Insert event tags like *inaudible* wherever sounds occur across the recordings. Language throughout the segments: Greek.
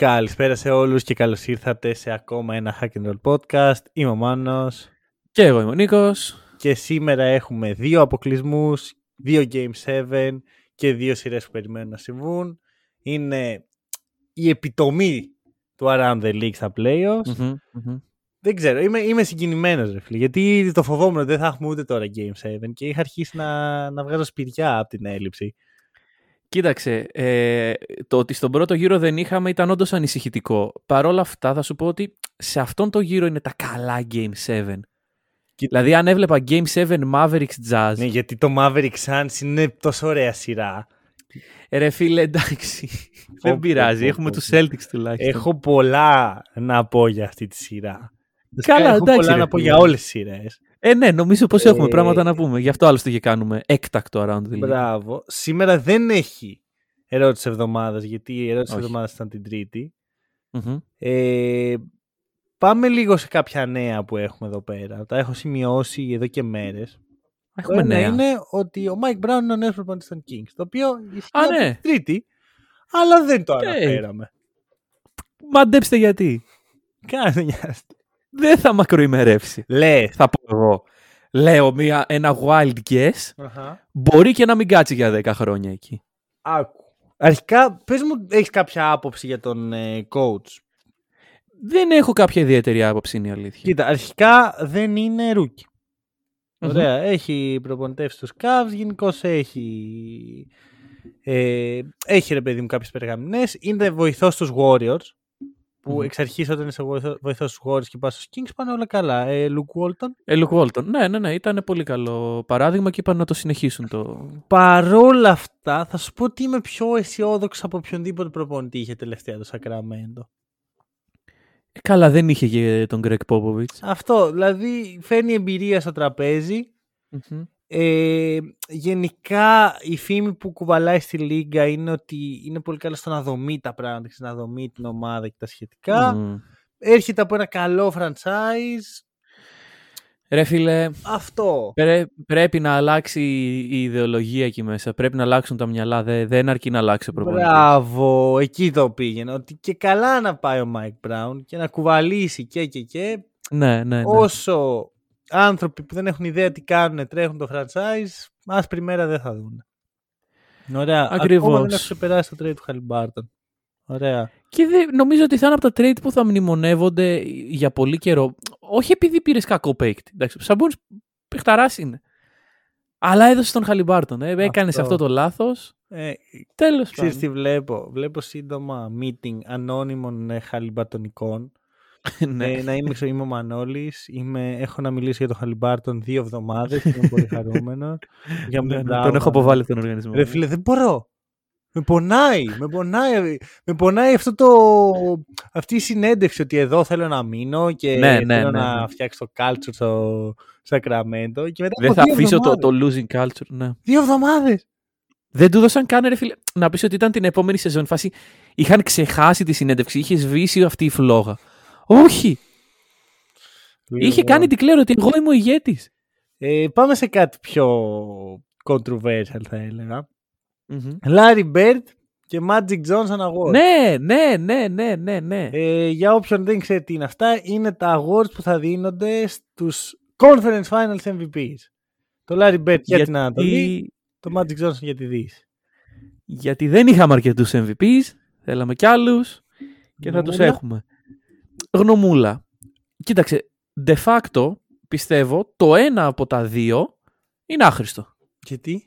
Καλησπέρα σε όλους και καλώς ήρθατε σε ακόμα ένα Hack and Roll podcast. Είμαι ο Μάνος Και εγώ είμαι ο Νίκος. και σήμερα έχουμε δύο αποκλεισμούς, δύο Game 7 και δύο σειρές που περιμένουν να συμβούν. Είναι η επιτομή του Around the League στα playoffs. Μμμ, μμμ. Δεν ξέρω, είμαι, είμαι συγκινημένος ρε φίλε, γιατί το φοβόμουν ότι δεν θα έχουμε ούτε τώρα Game 7 και είχα αρχίσει να, να βγάζω σπηριά από την έλλειψη. Κοίταξε, ε, το ότι στον πρώτο γύρο δεν είχαμε ήταν όντως ανησυχητικό. Παρ' όλα αυτά θα σου πω ότι σε αυτόν τον γύρο είναι τα καλά Game 7. Δηλαδή αν έβλεπα Game 7 Mavericks Jazz, Ναι, γιατί το Maverick Suns είναι τόσο ωραία σειρά. ε, ρε φίλε εντάξει, δεν πω, πειράζει, πω, έχουμε πω, τους πω. Celtics τουλάχιστον. Έχω πολλά να πω για αυτή τη σειρά. Καλά, Έχω εντάξει, πολλά ρε να πω φίλε. για όλες τις σειρές. Ε, ναι, νομίζω πως Ε, έχουμε πράγματα να πούμε. Γι' αυτό άλλωστε και κάνουμε έκτακτο around the league. Μπράβο. Σήμερα δεν έχει ερώτηση εβδομάδας, γιατί η ερώτηση Όχι. εβδομάδας ήταν την Τρίτη. Μμμ. Ε, πάμε λίγο σε κάποια νέα που έχουμε εδώ πέρα. Τα έχω σημειώσει εδώ και μέρες. Το Έχουμε ένα νέα. είναι ότι ο Mike Brown είναι ο νέος προπονητής των Kings. Το οποίο ισχύει Α, από ναι. την Τρίτη, αλλά δεν το Οκ. αναφέραμε. Μαντέψτε γιατί. Κάνε *laughs* μια... Δεν θα μακροημερεύσει. Λε. Θα πω εγώ. Λέω μια, ένα wild guess. Μπορεί και να μην κάτσει για 10 χρόνια εκεί. Άκου. Αρχικά, πες μου, έχεις κάποια άποψη για τον ε, coach; Δεν έχω κάποια ιδιαίτερη άποψη, είναι η αλήθεια. Κοίτα, αρχικά δεν είναι rookie. Μμμ. Ωραία, έχει προπονητεύσει τους Cavs, γενικώς έχει... Ε, έχει ρε παιδί μου κάποιες περγαμηνές, είναι βοηθός στους Warriors, που Μμμ. εξ αρχής όταν είσαι βοηθό- βοηθός στους Warriors και πας στους Kings πάνε όλα καλά. Ε, Luke Walton. Ε, Luke Walton. Ναι, ναι, ναι, ήταν πολύ καλό παράδειγμα και είπαν να το συνεχίσουν το. Παρόλα αυτά, θα σου πω ότι είμαι πιο αισιόδοξος από οποιονδήποτε προπονητή είχε τελευταία το Sacramento. Ε, καλά, δεν είχε και τον Greg Popovich. Αυτό, δηλαδή φέρνει εμπειρία στο τραπέζι, Μμμ. Ε, γενικά η φήμη που κουβαλάει στη Λίγκα είναι ότι είναι πολύ καλό στο να δομεί τα πράγματα, και να δομεί την ομάδα και τα σχετικά. Μμ. Έρχεται από ένα καλό franchise. Ρε φίλε, Αυτό. πρέ- πρέπει να αλλάξει η ιδεολογία εκεί μέσα. Πρέπει να αλλάξουν τα μυαλά. Δε- δεν αρκεί να αλλάξει ο προπονητής. Μπράβο, εκεί το πήγαινα. Ότι και καλά να πάει ο Μάικ Μπράουν και να κουβαλήσει και και και. Ναι, ναι, ναι. Όσο άνθρωποι που δεν έχουν ιδέα τι κάνουν τρέχουν το franchise, άσπρη μέρα δεν θα δουν. Ωραία. Ακριβώς. Ακόμα δεν έχω ξεπεράσει το trade του Χαλιμπάρτον. Ωραία. Και δεν- νομίζω ότι θα είναι από τα trade που θα μνημονεύονται για πολύ καιρό. Όχι επειδή πήρες κακό παίκτη. Εντάξει, ο Σαμπούνι παιχταράς είναι. Αλλά έδωσε τον Χαλιμπάρτον. Ε, Έκανες Αυτό. αυτό το λάθος. Ε, Τέλος Ξέρεις τι πάντων. βλέπω; Βλέπω σύντομα meeting ανώνυμων ε, χαλιμπατονικών. ναι. *laughs* Ε, να είμαι, είμαι ο Μανώλης, είμαι, έχω να μιλήσω για τον Χαλιμπάρτον δύο εβδομάδες, είμαι πολύ χαρούμενο. για Ναι, τον ναι, τον έχω αποβάλει από τον οργανισμό. Ρε φίλε, δεν μπορώ. Με πονάει, με πονάει, με πονάει αυτό το, αυτή η συνέντευξη ότι εδώ θέλω να μείνω και Ναι, ναι, θέλω ναι, να ναι. φτιάξω το culture στο Σακραμέντο και μετά Δεν από θα δύο αφήσω το, εβδομάδες. το losing culture. Ναι. Δύο εβδομάδες. Δεν του έδωσαν καν, ρε φίλε. Να πεις ότι ήταν την επόμενη σεζόν. Φάση είχαν ξεχάσει τη συνέντευξη. Είχες σβήσει αυτή η φλόγα. Όχι. Είχε Λοιπόν, κάνει declare ότι εγώ είμαι ο ηγέτης. Ε, πάμε σε κάτι πιο controversial θα έλεγα. Larry Bird και Magic Johnson Awards. Ναι, ναι, ναι, ναι, ναι, ναι. Ε, για όποιον δεν ξέρει τι είναι αυτά, είναι τα awards που θα δίνονται στους Conference Finals MVPs. Το Larry Bird για την Ανατολή, το Magic Johnson για τη Δύση. γιατί δεν είχαμε αρκετούς MVPs, θέλαμε κι άλλους και θα τους Γνωμούλα. έχουμε. Γνωμούλα. Κοίταξε, de facto πιστεύω το ένα από τα δύο είναι άχρηστο. Γιατί;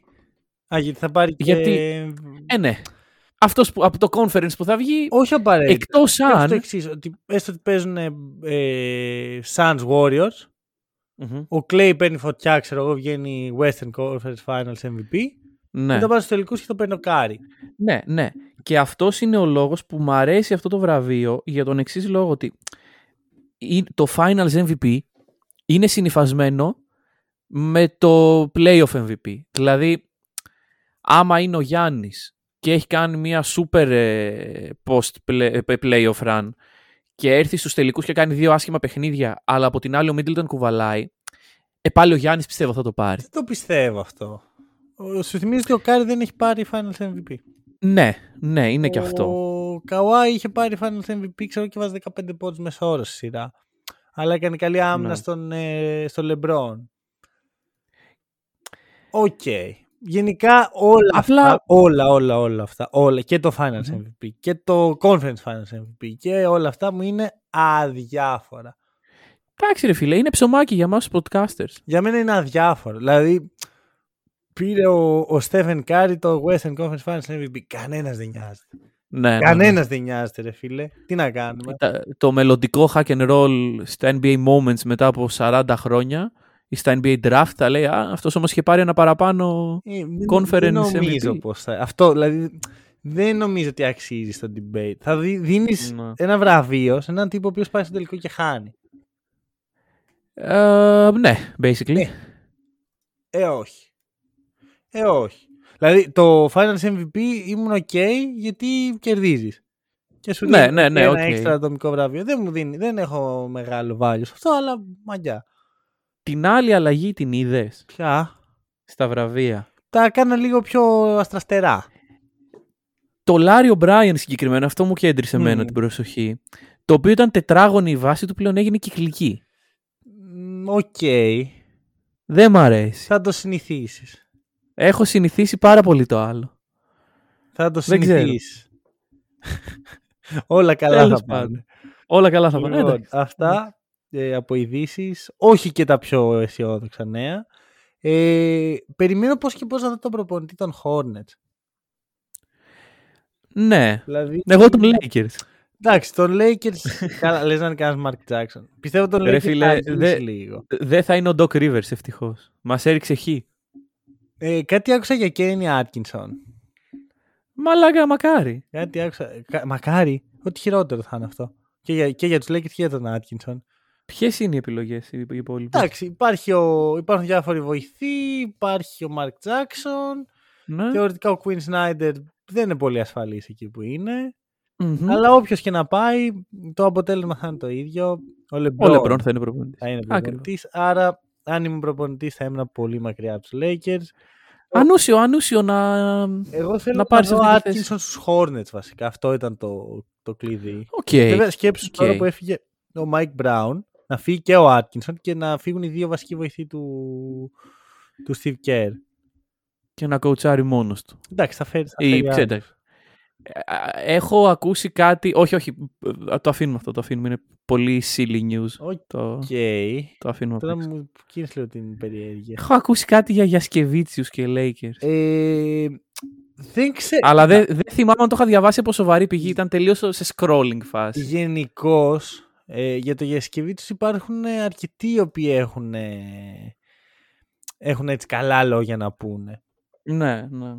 Α, γιατί θα πάρει και... Γιατί- Ε, ναι. Αυτός που, από το conference που θα βγει, Όχι απαραίτητα. εκτός Σκέψου αν... το εξής, ότι έστω ότι παίζουν ε, ε, Suns Warriors, Μμμ. ο Clay παίρνει φωτιά, ξέρω εγώ, βγαίνει Western Conference Finals MVP, Ναι. μετά πάει στους τελικούς και το παίρνει ο Κάρι. Ναι, ναι. Και αυτός είναι ο λόγος που μου αρέσει αυτό το βραβείο για τον εξής λόγο ότι το Finals MVP είναι συνειφασμένο με το Playoff MVP. Δηλαδή, άμα είναι ο Γιάννης και έχει κάνει μια super ε, post ε, playoff run και έρθει στους τελικούς και κάνει δύο άσχημα παιχνίδια, αλλά από την άλλη ο Middleton κουβαλάει, ε, πάλι ο Γιάννης πιστεύω θα το πάρει. Δεν το πιστεύω αυτό. Σου θυμίζει ότι ο Κάρι δεν έχει πάρει Finals MVP. Ναι, ναι, είναι ο... και αυτό. Ο Καουάι είχε πάρει Finals MVP, ξέρω και βάζει 15 πόντους μέσα ώρα στη σειρά. Αλλά έκανε καλή άμυνα ναι. στον, ε, στο Λεμπρόν. Οκ. Okay. Γενικά όλα Απλά... αυτά, όλα, όλα, όλα αυτά, όλα, και το Finals MVP και το Conference Finals MVP και όλα αυτά μου είναι αδιάφορα. Εντάξει ρε φίλε, είναι ψωμάκι για μας podcasters. Για μένα είναι αδιάφορο. Δηλαδή, πήρε ο, ο Stephen Curry το Western Conference Finals MVP. Κανένας δεν νοιάζεται. Ναι, Κανένας ναι, ναι. δεν νοιάζεται ρε φίλε. Τι να κάνουμε. Το, το μελλοντικό hack and roll στα NBA Moments μετά από 40 χρόνια ή στα NBA Draft θα λέει Α, αυτός όμως είχε πάρει ένα παραπάνω ε, conference δεν νομίζω MVP. πως θα... Αυτό δηλαδή δεν νομίζω ότι αξίζει στο debate. Θα δι, δίνεις Ναι. ένα βραβείο σε έναν τύπο ο οποίος πάει στο τελικό και χάνει. Ε, ναι, basically. Ναι. Ε, όχι. Ε, όχι. Δηλαδή, το Finals MVP ήμουν ok γιατί κερδίζεις. Και σου Ναι, δίνει ναι, ναι, ένα οκ. έξτρα ατομικό βραβείο. Δεν μου δίνει, δεν έχω μεγάλο value σε αυτό, αλλά μαγιά. Την άλλη αλλαγή την είδες; Ποια; στα βραβεία. Τα έκανα λίγο πιο αστραφτερά. Το Larry O'Brien συγκεκριμένα, αυτό μου κέντρισε εμένα Μμμ. την προσοχή. Το οποίο ήταν τετράγωνη η βάση του πλέον έγινε κυκλική. Μ, Οκ. Δεν μ' αρέσει. Θα το συνηθίσεις. Έχω συνηθίσει πάρα πολύ το άλλο. Θα το Δεν ξέρω. συνηθίσεις. *laughs* Όλα καλά Τέλος θα πάνε. πάντων. Όλα καλά θα πάνε. Λοιπόν, Εντάξει. αυτά ε, από ειδήσεις, όχι και τα πιο αισιόδοξα νέα. Ε, περιμένω πώς και πώς θα δω τον προπονητή των Hornets. Ναι. Δηλαδή, Εγώ τον Lakers. Εντάξει, τον Lakers. *laughs* καλά, λες να είναι κανένας Mark Jackson. Πιστεύω τον Ρε Lakers φίλε, θα αργήσει δε- λίγο. Δεν θα είναι ο Doc Rivers ευτυχώς. Μας έριξε χ. Ε, κάτι άκουσα για Kenny Atkinson. Μαλάκα, μακάρι. Κάτι άκουσα. κα- Μακάρι. Ό,τι χειρότερο θα είναι αυτό. Και για, και για τους Lakers και για τον Atkinson. Ποιες είναι οι επιλογές οι οι υπόλοιπες; Εντάξει, υπάρχει ο, υπάρχουν διάφοροι βοηθοί, υπάρχει ο Mark Jackson. Ναι. Θεωρητικά ο Quinn Snyder δεν είναι πολύ ασφαλής εκεί που είναι. Μμμ. Αλλά όποιος και να πάει, το αποτέλεσμα θα είναι το ίδιο. Ο Ο LeBron, Λεμπρόν θα είναι προπονητής. θα είναι προπονητής. Άρα, αν ήμουν προπονητής, θα ήμουν πολύ μακριά από τους Lakers. Ανούσιο, ανούσιο να. Εγώ θέλω Να να, πάρεις δω αυτή τη Atkinson στους Hornets βασικά. Αυτό ήταν το, το κλειδί. Οκ. Βέβαια, σκέψου οκ. τώρα που έφυγε ο Mike Brown, να φύγει και ο Atkinson και να φύγουν οι δύο βασικοί βοηθοί του, του Steve Kerr. Και να κοουτσάρει μόνος του. Εντάξει, θα φέρει. Θα Ή, φέρει ξέρετε, άλλους. ε, Έχω ακούσει κάτι. Όχι, όχι. ε, Το αφήνουμε αυτό. Το αφήνουμε. Είναι πολύ silly news. Οκ. Το, Okay. το αφήνουμε. Τώρα απ' έξω. μου κίνησε λίγο την περιέργεια. Έχω ακούσει κάτι για Γιασικεβίτσιους και Lakers. Ε, δεν ξέρω. Αλλά δεν δεν θυμάμαι αν το είχα διαβάσει από σοβαρή πηγή. Ήταν τελείως σε scrolling φάση. Γενικώς ε, για το Γιασικεβίτσιους υπάρχουν ε, αρκετοί οι οποίοι έχουν, ε, έχουν έτσι καλά λόγια να πούνε. Ναι, ναι.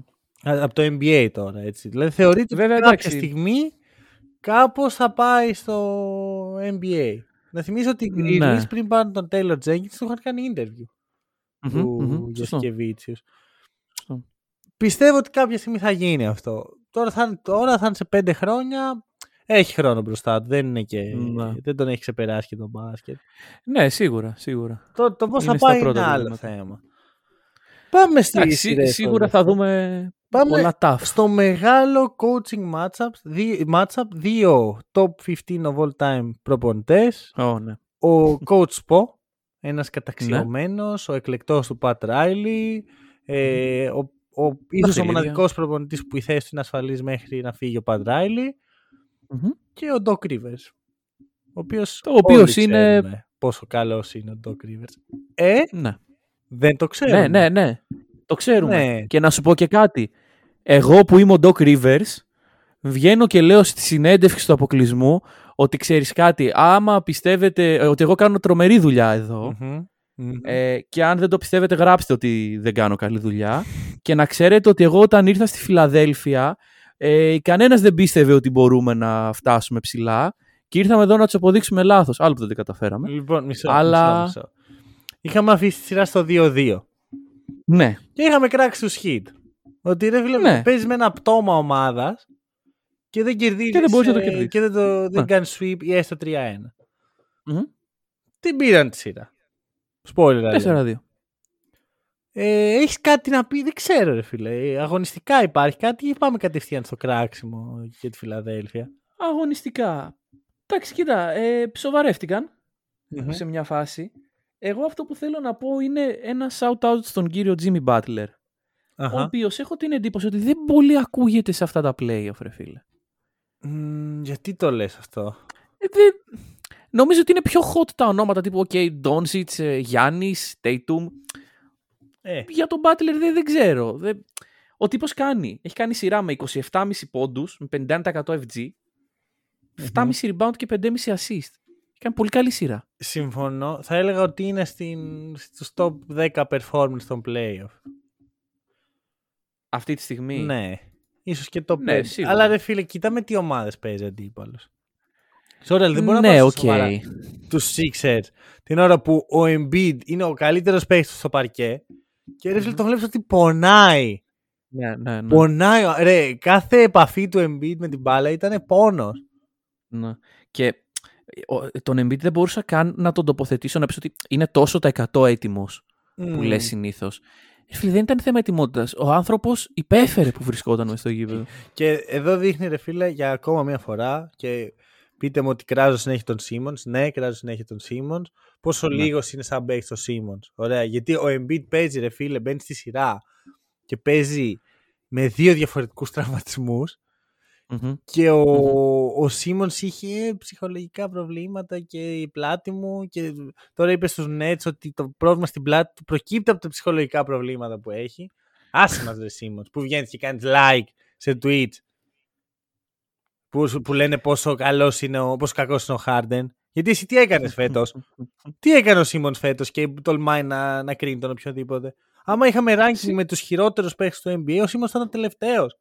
Α- Από το NBA τώρα, έτσι. Δηλαδή θεωρείται Βέβαια, ότι κάποια εντάξει. στιγμή κάπως θα πάει στο NBA. Να θυμίσω ότι οι Grizzlies Ναι. πριν πάρουν τον Taylor Jenkins του είχαν κάνει interview Μμμ, του μμμ, σωστό, Γιασκεβίτσιους. σωστό. Πιστεύω ότι κάποια στιγμή θα γίνει αυτό. Τώρα θα, είναι- τώρα θα είναι σε πέντε χρόνια. Έχει χρόνο μπροστά του. Δεν, είναι και, Ναι. δεν τον έχει ξεπεράσει και τον μπάσκετ. Ναι, σίγουρα, σίγουρα. Το, το πώς θα Είναι στα πάει είναι πρώτα άλλο βήματα. θέμα. Πάμε στη Εντάξει, σί- σίγουρα θα δούμε Πάμε πολλά tough. στο μεγάλο coaching matchup, δι- matchup δύο top 15 of all time προπονητές. Ω, ναι. Ο coach Po, ένας καταξιωμένος, ο εκλεκτός του Pat Riley, ε, ο, ο, ίσως ο Δαχτυλίδια. μοναδικός προπονητής που η θέση του είναι ασφαλής μέχρι να φύγει ο Pat Riley Μμμ. και ο Doc Rivers. Ο οποίος, Το οποίος όλοι είναι- ξέρουμε πόσο καλός είναι ο Doc Rivers. Ε, Ναι. δεν το ξέρουμε. ναι, ναι, ναι. Το ξέρουμε. Ναι. Και να σου πω και κάτι. Εγώ που είμαι ο Doc Rivers, βγαίνω και λέω στη συνέντευξη του αποκλεισμού ότι ξέρεις κάτι, άμα πιστεύετε ε, ότι εγώ κάνω τρομερή δουλειά εδώ, Μμμ. Μμμ. ε, και αν δεν το πιστεύετε γράψτε ότι δεν κάνω καλή δουλειά και να ξέρετε ότι εγώ όταν ήρθα στη Φιλαδέλφια ε, κανένας δεν πίστευε ότι μπορούμε να φτάσουμε ψηλά Και ήρθαμε εδώ να τους αποδείξουμε λάθος. Άλλο που δεν τα καταφέραμε. Λοιπόν, μισό, Αλλά- μισό, μισό. Είχαμε αφήσει τη σειρά στο 2-2. Ναι. Και είχαμε κράξει τους hit. Ότι ρε φίλε, Ναι. παίζεις με ένα πτώμα ομάδας και δεν κερδίζεις. Και δεν μπορείς να το κερδίσεις. Και δεν, το, δεν Ναι. κάνεις sweep ή έστω 3-1. Μμμ. Τι πήραν τη σειρά. Spoiler. alert. 4-2. Ε, Έχεις κάτι να πεις, δεν ξέρω, ρε φίλε. Ε, Αγωνιστικά υπάρχει κάτι ή πάμε κατευθείαν στο κράξιμο για τη Φιλαδέλφια; Αγωνιστικά. Εντάξει, κοίτα, ε, σοβαρεύτηκαν σε μια φάση. Εγώ αυτό που θέλω να πω είναι ένα shout-out στον κύριο Jimmy Butler. Ο Αχα. οποίος έχω την εντύπωση ότι δεν πολύ ακούγεται σε αυτά τα playoff, ρε φίλε. Μμ, γιατί το λες αυτό; Ε, δεν- Νομίζω ότι είναι πιο hot τα ονόματα τύπου OK, Doncic, ε, Γιάννης, Tatum. Ε, Για τον Butler δεν, δεν ξέρω. Δεν... Ο τύπος κάνει. Έχει κάνει σειρά με 27,5 πόντους, με 51% FG, 7,5 rebound και 5,5 assist. Έχει κάνει πολύ καλή σειρά. συμφωνώ. Θα έλεγα ότι είναι στην, στους top 10 performance των playoff. Αυτή τη στιγμή. Ναι. Ίσως και το Ναι, 5. σίγουρα. Αλλά ρε φίλε, κοίτα με τι ομάδες παίζει αντίπαλος. Sorry, αλλά δεν μπορώ ναι, να πάω οκ. στα σοβαρά τους Sixers την ώρα που ο Embiid είναι ο καλύτερος παίκτης στο παρκέ και ρε φίλε τον βλέπεις ότι πονάει. Ναι, ναι, ναι. Πονάει. ο- Ρε, κάθε επαφή του Embiid με την μπάλα ήταν πόνος. Ναι. Και ο- τον Embiid δεν μπορούσα καν να τον τοποθετήσω να πεις ότι είναι τόσο τα 100 έτοιμος που Μμμ. λες συνήθως. Φίλε, δεν ήταν θέμα ετοιμότητας. Ο άνθρωπος υπέφερε που βρισκόταν μες στο γήπεδο. Και εδώ δείχνει ρε φίλε για ακόμα μια φορά και πείτε μου ότι κράζω συνέχεια τον Σίμονς. Ναι, κράζω συνέχεια τον Σίμονς. Πόσο Ναι. λίγος είναι σαν παίκτης ο Σίμονς. Ωραία. Γιατί ο Embiid παίζει ρε φίλε, μπαίνει στη σειρά και παίζει με δύο διαφορετικούς τραυματισμούς Μμμ. και ο, Μμμ. ο Σίμονς είχε ψυχολογικά προβλήματα και η πλάτη μου και τώρα είπε στους Nets ότι το πρόβλημα στην πλάτη του προκύπτει από τα ψυχολογικά προβλήματα που έχει. Άσε μας ρε Σίμονς που βγαίνεις και κάνεις like σε Twitch που, σου- που λένε πόσο καλός είναι ο, πόσο κακός είναι ο Harden. Γιατί εσύ τι έκανες φέτος; *laughs* τι έκανε ο Σίμονς φέτος και τολμάει να, να κρίνει τον οποιοδήποτε. Άμα είχαμε ranking Σι- με τους χειρότερους παίχτες του NBA, ο Σίμονς ήταν ο τελευταίος.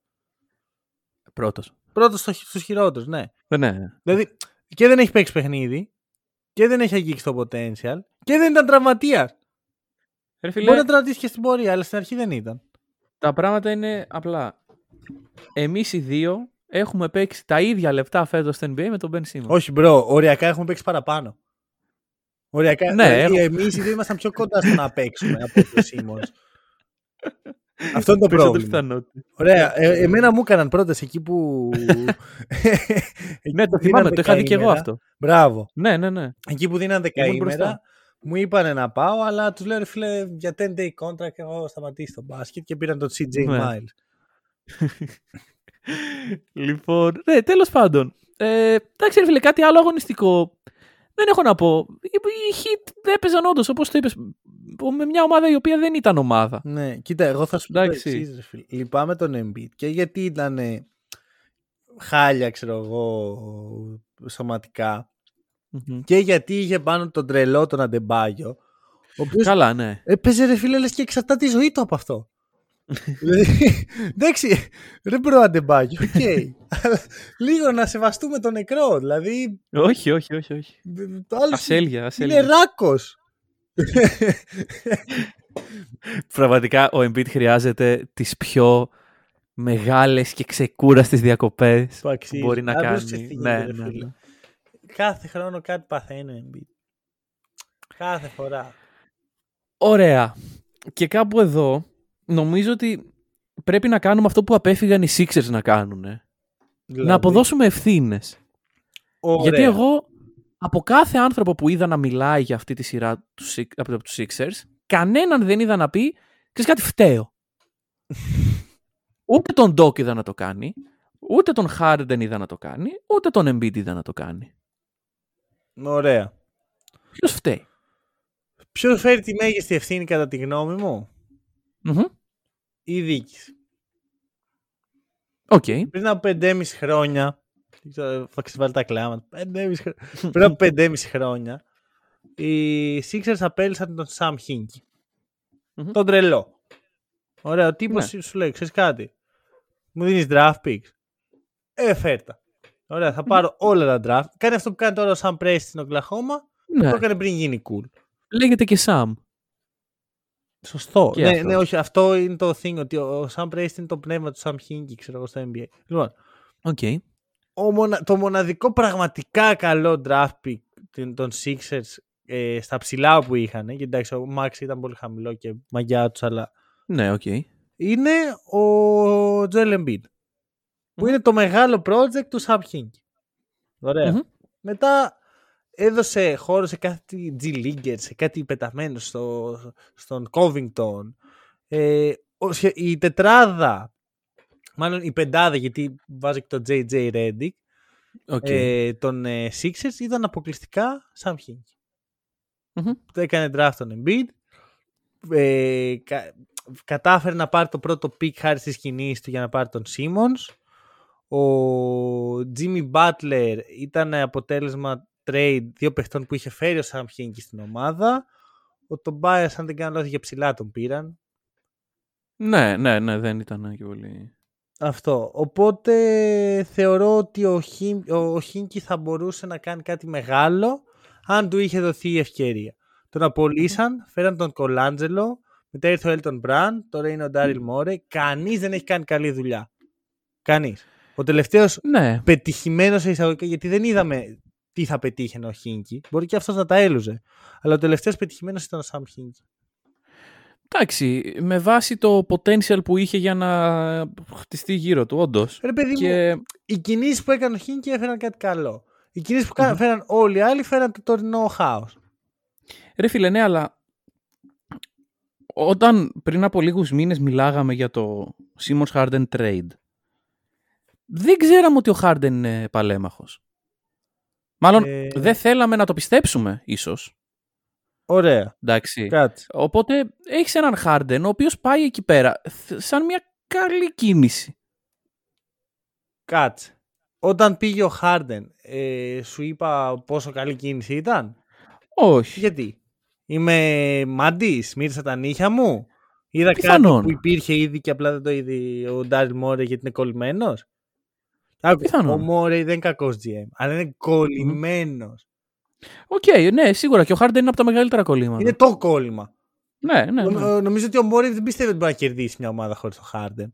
Πρώτος. Πρώτος στο- στους χειρότερους, ναι. Ναι, ναι. Δηλαδή και δεν έχει παίξει παιχνίδι και δεν έχει αγγίξει το potential και δεν ήταν τραυματίας. Ρε φίλε, Μπορεί να τραυματίσει και στην πορεία, αλλά στην αρχή δεν ήταν. τα πράγματα είναι απλά. Εμείς οι δύο έχουμε παίξει τα ίδια λεπτά φέτος στο NBA με τον Ben Simmons. Όχι, bro, οριακά έχουμε παίξει παραπάνω. Οριακά, Ναι, δηλαδή, έχω- εμείς οι δύο ήμασταν πιο κοντά στο να παίξουμε από το Σίμονς. *laughs* Αυτό είναι το Περισσότερη πρόβλημα. πιθανότητα. Ωραία. Ε, εμένα μου έκαναν πρώτες εκεί που. εκεί *laughs* Ναι, το που θυμάμαι, δίναν το είχα δει και εγώ δεκαήμερα. αυτό. Μπράβο. Ναι, ναι, ναι. Εκεί που δίναν Ήμουν δεκαήμερα, μπροστά. μου είπαν να πάω, αλλά τους λέω ρε φίλε για 10 day contract έχω σταματήσει το μπάσκετ και πήραν τον CJ Ναι. Miles. *laughs* λοιπόν, ναι, τέλος πάντων. Ε, εντάξει, ρε φίλε, κάτι άλλο αγωνιστικό. Δεν έχω να πω. Οι, οι hit δεν έπαιζαν όντως, όπως το είπες, με μια ομάδα η οποία δεν ήταν ομάδα. Ναι, κοίτα, εγώ θα σου πω το Εντάξει. εξής, ρε φίλε. Λυπάμαι τον Embiid και γιατί ήταν χάλια, ξέρω εγώ, σωματικά Μμμ. και γιατί είχε πάνω τον τρελό τον Αντεμπάγιο, ο οποίος Καλά, ναι. έπαιζε ρε φίλε λες και εξαρτάται τη ζωή του από αυτό. *laughs* Δηλαδή, εντάξει, ρε bro Αντεμπάγιο, οκ. Αλλά λίγο να σεβαστούμε τον νεκρό, δηλαδή όχι, όχι, όχι, όχι. το άλλο Ασέλγια, είναι ασέλγια. ράκος. Πραγματικά ο Embiid χρειάζεται τις πιο μεγάλες και ξεκούραστες διακοπές Που που αξίζει. μπορεί να Αν κάνει. δώσεις τι Ναι, γίνεται, ρε ναι, φίλε. ναι. Κάθε χρόνο κάτι παθαίνει ο Embiid. Κάθε φορά. Ωραία. Και κάπου εδώ νομίζω ότι πρέπει να κάνουμε αυτό που απέφυγαν οι Sixers να κάνουν. ε. Δηλαδή, Να αποδώσουμε ευθύνες. ωραία. Γιατί εγώ από κάθε άνθρωπο που είδα να μιλάει για αυτή τη σειρά του Six- από τους Sixers, κανέναν δεν είδα να πει ξέρεις κάτι φταίω. ούτε τον Doc είδα να το κάνει, ούτε τον Harden είδα να το κάνει, ούτε τον Embiid είδα να το κάνει. Ωραία. Ποιος φταίει; Ποιος φέρει τη μέγιστη ευθύνη κατά τη γνώμη μου, Μμμ. η διοίκηση. Οκ. Πριν από 5,5 χρόνια. Δεν ξέρω, Θα σε βάλει τα κλάματα. 5,5 χρο- Πριν από 5,5 χρόνια. Οι Sixers απέλυσαν τον Sam Hinkie. Μμμ. Τον τρελό. Ωραία, ο τύπος Ναι. σου λέει: Ξέρεις κάτι; Μου δίνεις draft picks. Ε, φέρτα. Ωραία, θα πάρω όλα τα draft. Κάνει αυτό που κάνει τώρα ο Sam Presti στην Οκλαχώμα. Ναι. Το έκανε πριν γίνει cool. Λέγεται και Sam. Σωστό. Και Ναι, αυτός. ναι, όχι, αυτό είναι το thing, ότι ο Sam Presti είναι το πνεύμα του Sam Hinkie, ξέρω εγώ, στο NBA. Λοιπόν, Οκ. Ο μονα- το μοναδικό πραγματικά καλό draft pick την- των Sixers ε, στα ψηλά που είχαν, γιατί εντάξει, ο Maxey ήταν πολύ χαμηλό και μαγκιά τους, αλλά Ναι, οκ. είναι ο Joel Embiid, που Μμμ. είναι το μεγάλο project του Sam Hinkie. Ωραία. Μμμ. Μετά έδωσε χώρο σε κάτι G Leaguer, σε κάτι πεταμένο στο, στον Covington. Ε, ο- σχε- η τετράδα, μάλλον η πεντάδα, γιατί βάζω και το JJ Redick, Οκ. ε, των ε, Sixers ήταν αποκλειστικά Sam Hinkie. Μμμ. Το έκανε draft τον Embiid. Ε, κα- κατάφερε να πάρει το πρώτο pick χάρη στις κινήσεις του για να πάρει τον Simmons. Ο Jimmy Butler ήταν αποτέλεσμα trade δύο παιχτών που είχε φέρει ο Sam Hinkie στην ομάδα. Ο Tobias, αν δεν κάνω λάθος, για ψηλά τον πήραν. Ναι, ναι, ναι, δεν ήταν και πολύ. Αυτό. Οπότε θεωρώ ότι ο, Χιν, ο, ο Χίνκι θα μπορούσε να κάνει κάτι μεγάλο αν του είχε δοθεί η ευκαιρία. Τον απολύσαν, φέραν τον Κολάντζελο, μετά ήρθε ο Έλτον Μπραν, τώρα είναι ο Ντάριλ Μόρε. Κανείς δεν έχει κάνει καλή δουλειά. Κανείς. Ο τελευταίος Ναι, πετυχημένος σε εισαγωγικά, γιατί δεν είδαμε τι θα πετύχαινε ο Χίνκι. Μπορεί και αυτός να τα έλουζε. Αλλά ο τελευταίος πετυχημένος ήταν ο Σαμ Χίνκι. Εντάξει, με βάση το potential που είχε για να χτιστεί γύρω του, όντως. Ρε παιδί μου, Και οι κινήσεις που έκανε ο Χίνκι έφεραν κάτι καλό. Οι κινήσεις που Μμμ. mm φέραν όλοι οι άλλοι φέραν το τωρινό χάος. ρε φίλε, ναι, αλλά όταν πριν από λίγους μήνες μιλάγαμε για το Simmons Harden trade, δεν ξέραμε ότι ο Harden είναι παλέμαχος. Μάλλον Ε. δεν θέλαμε να το πιστέψουμε, ίσως. Ωραία. Εντάξει. Κάτσε. Οπότε έχεις έναν Harden ο οποίος πάει εκεί πέρα θ- σαν μια καλή κίνηση. Κάτσε. Όταν πήγε ο Χάρντεν, ε, σου είπα πόσο καλή κίνηση ήταν; Όχι. Γιατί; Είμαι μαντή, μύρισα τα νύχια μου; Είδα Πιθανόν. κάτι που υπήρχε ήδη και απλά δεν το είδε ο Ντάριλ Μόρε γιατί είναι κολλημένος; Πιθανόν. Ο Μόρε δεν είναι κακός GM, αλλά είναι κολλημένος. Οκ, ναι, σίγουρα. Και ο Harden είναι από τα μεγαλύτερα κολλήματα. Είναι το κόλλημα. Ναι, ναι, ναι. Νο- Νομίζω ότι ο Μόρε δεν πιστεύει ότι μπορεί να κερδίσει μια ομάδα χωρίς τον Χάρντεν.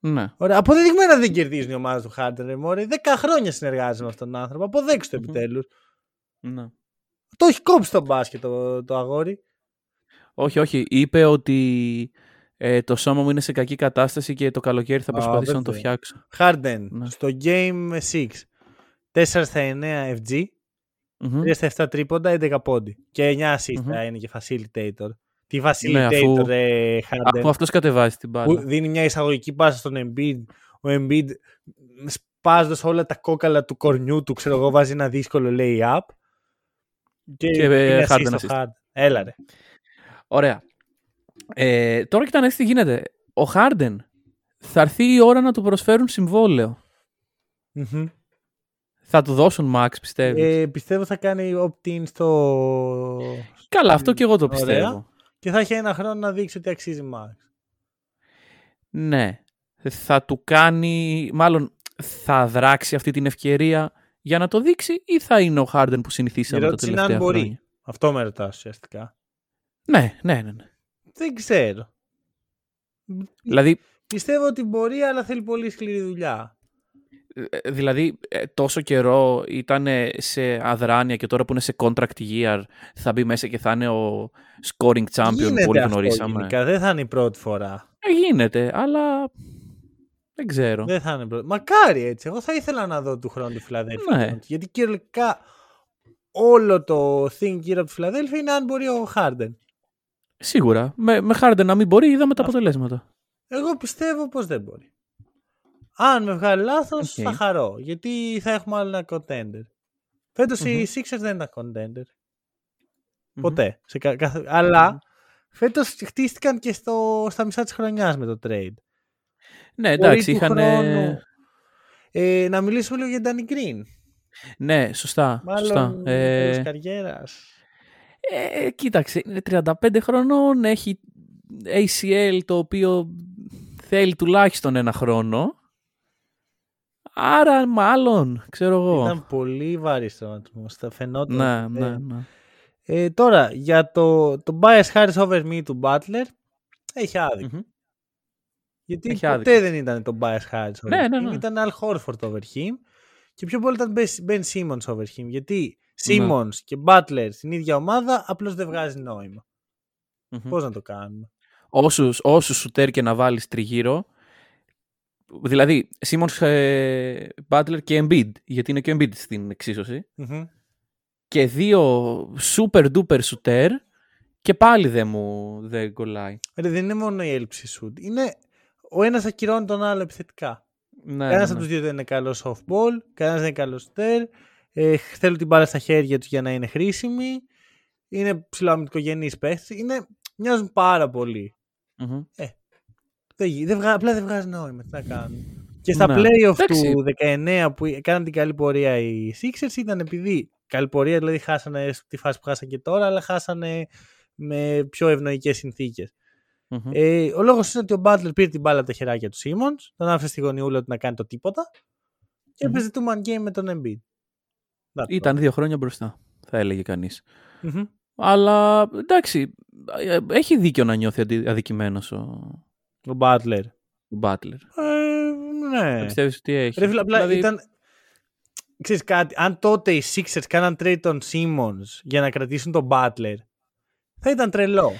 ναι. Ωραία. Αποδεδειγμένα δεν κερδίζουν οι ομάδες του Χάρντεν, ρε Μόρε. Δέκα χρόνια συνεργάζεται με αυτόν τον άνθρωπο. Αποδέξου το Μμμ. επιτέλους. ναι. Το έχει κόψει το μπάσκετ το, το αγόρι. Όχι, όχι. Είπε ότι ε, το σώμα μου είναι σε κακή κατάσταση και το καλοκαίρι θα Α, προσπαθήσω να το βέβαια. φτιάξω. Χάρντεν Ναι. στο Game 6. 4 στα 9 FG, Μμμ. 3 στα 7 τρίποντα, 11 πόντι. Και 9 assist Μμμ. θα είναι και facilitator. Τι Ναι, facilitator, αφού- ρε Harden. Αφού αυτός κατεβάζει την Που μπάλα. δίνει μια εισαγωγική πάσα στον Embiid. Ο Embiid σπάζοντας όλα τα κόκαλα του κορνιού του, ξέρω εγώ, βάζει ένα δύσκολο lay-up. Και, Και, είναι ε, assist Harden στο assist. Harden. Έλα ρε. Ωραία. Ε, τώρα κοιτά να δεις τι γίνεται. Ο Χάρντεν θα έρθει η ώρα να του προσφέρουν συμβόλαιο. Μμμ. Θα του δώσουν max, πιστεύεις; Ε, πιστεύω θα κάνει opt-in στο... Καλά, αυτό και εγώ το Ωραία. πιστεύω. Και θα έχει ένα χρόνο να δείξει ότι αξίζει max. Ναι. Θα του κάνει, μάλλον θα δράξει αυτή την ευκαιρία για να το δείξει ή θα είναι ο Χάρντεν που Η συνηθίσαμε τα ερώτηση είναι αν τελευταία μπορεί. χρόνια; Αυτό με ρωτάς ουσιαστικά. Ναι, ναι, ναι. ναι. Δεν ξέρω. Δηλαδή, Πιστεύω ότι μπορεί, αλλά θέλει πολύ σκληρή δουλειά. Ε, δηλαδή ε, τόσο καιρό ήταν σε αδράνεια και τώρα που είναι σε contract year θα μπει μέσα και θα είναι ο scoring champion Γίνεται που όλοι αυτό γνωρίσαμε. γενικά, δεν θα είναι η πρώτη φορά. Ε, γίνεται, αλλά δεν ξέρω. Δεν θα είναι η πρώτη. Μακάρι έτσι. Εγώ θα ήθελα να δω του χρόνου τη Φιλαδέλφια. Ναι. Γιατί κυριολεκτικά όλο το thing γύρω από τη Φιλαδέλφια είναι αν μπορεί ο Χάρντεν. Σίγουρα. Με, με Harden να μην μπορεί, είδαμε τα αποτελέσματα. Εγώ πιστεύω πως δεν μπορεί. Αν με βγάλει λάθος Οκ. θα χαρώ. Γιατί θα έχουμε άλλο ένα contender. Φέτος οι Μμμ. Sixers δεν ήταν contender. Ποτέ. Σε κα- κάθε- Αλλά φέτος χτίστηκαν και στο, στα μισά της χρονιάς με το trade. Ναι, Μπορεί εντάξει, του είχαν. χρόνου, Ε, να μιλήσουμε λίγο για Danny Green. Ναι, σωστά. Μάλλον σωστά. ε... Ε, καριέρας. ε, κοίταξε, είναι 35 χρονών, έχει ACL το οποίο θέλει τουλάχιστον ένα χρόνο. Άρα μάλλον, ξέρω εγώ. Ήταν πολύ βαρύ τραυματισμό. Θα φαινόταν. Ναι, ναι, ναι. Ε, τώρα, για το, το bias Harris over me του Butler, έχει άδικο. Μμμ. Γιατί Έχει ποτέ άδικο. δεν ήταν το bias Harris over Ναι, him. ναι, ναι. Ήταν Al Horford over him. Και πιο πολύ ήταν Ben Simmons over him. Γιατί Simmons και Butler στην ίδια ομάδα απλώς δεν βγάζει νόημα. Μμμ. Πώς να το κάνουμε; όσους, όσους σουτέρ και να βάλεις τριγύρω, δηλαδή Σίμονς, ε, Butler και Embiid, γιατί είναι και ο Embiid στην εξίσωση, Μμμ. και δύο super duper σουτέρ και πάλι δεν μου δεν κολλάει. Ρε, δεν είναι μόνο η έλλειψη σουτ. Είναι ο ένας ακυρώνει τον άλλο επιθετικά. Ναι, Κανένα ναι, από ναι. τους δύο δεν είναι καλός softball, κανένας δεν είναι καλός στέρ. Ε, θέλουν την μπάλα στα χέρια τους για να είναι χρήσιμοι. Είναι ψηλοαμυντικογενεί παίχτε. Είναι, μοιάζουν πάρα πολύ. Μμμ. Δεν, γι- δεν βγα, απλά δεν βγάζει νόημα. Τι να κάνουν. Και στα Ναι. playoff Εντάξει. του 19 που έκαναν την καλή πορεία οι Sixers ήταν επειδή. Καλή πορεία, δηλαδή χάσανε στη φάση που χάσανε και τώρα, αλλά χάσανε με πιο ευνοϊκές συνθήκες. Μμμ. Ε, ο λόγος είναι ότι ο Butler πήρε την μπάλα από τα χεράκια του Simmons, τον άφησε στη γωνιούλα του να κάνει το τίποτα και Μμμ. έπαιζε two man game με τον Embiid. That's all. Ήταν δύο χρόνια μπροστά, θα έλεγε κανείς. Μμμ. Αλλά εντάξει, ε, έχει δίκιο να νιώθει αντι- αδικημένος ο, Ο Butler. ο Butler. Ε, ναι. Δεν πιστεύεις ότι έχει. Ρε φίλε, απλά Δηλαδή, ήταν... Ξέρεις κάτι, αν τότε οι Sixers κάναν trade τον Simmons για να κρατήσουν τον Butler, θα ήταν τρελό.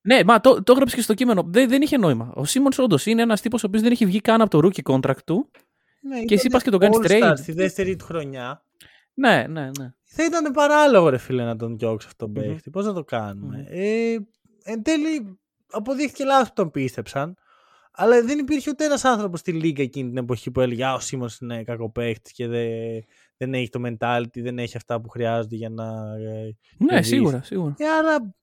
Ναι, μα το, το έγραψε και στο κείμενο. Δεν, δεν είχε νόημα. Ο Σίμον όντως είναι ένας τύπος ο οποίος δεν έχει βγει καν από το rookie contract του. Ναι, Και εσύ ήταν πας και τον κάνεις All-Star trade. Στη δεύτερη του χρονιά. Ναι, ναι, ναι. Θα ήταν παράλογο ρε φίλε να τον διώξει αυτόν τον Μμμ. παίχτη. Πώς να το κάνουμε. Μμμ. Ε, εν τέλει αποδείχθηκε λάθος που τον πίστεψαν. Αλλά δεν υπήρχε ούτε ένας άνθρωπος στη λίγα εκείνη την εποχή που έλεγε «Α, ο Σίμονς είναι κακοπαίχτης και δεν, δεν έχει το mentality, δεν έχει αυτά που χρειάζονται για να ε, Ναι, κερδίσει». σίγουρα, σίγουρα. Ε, άρα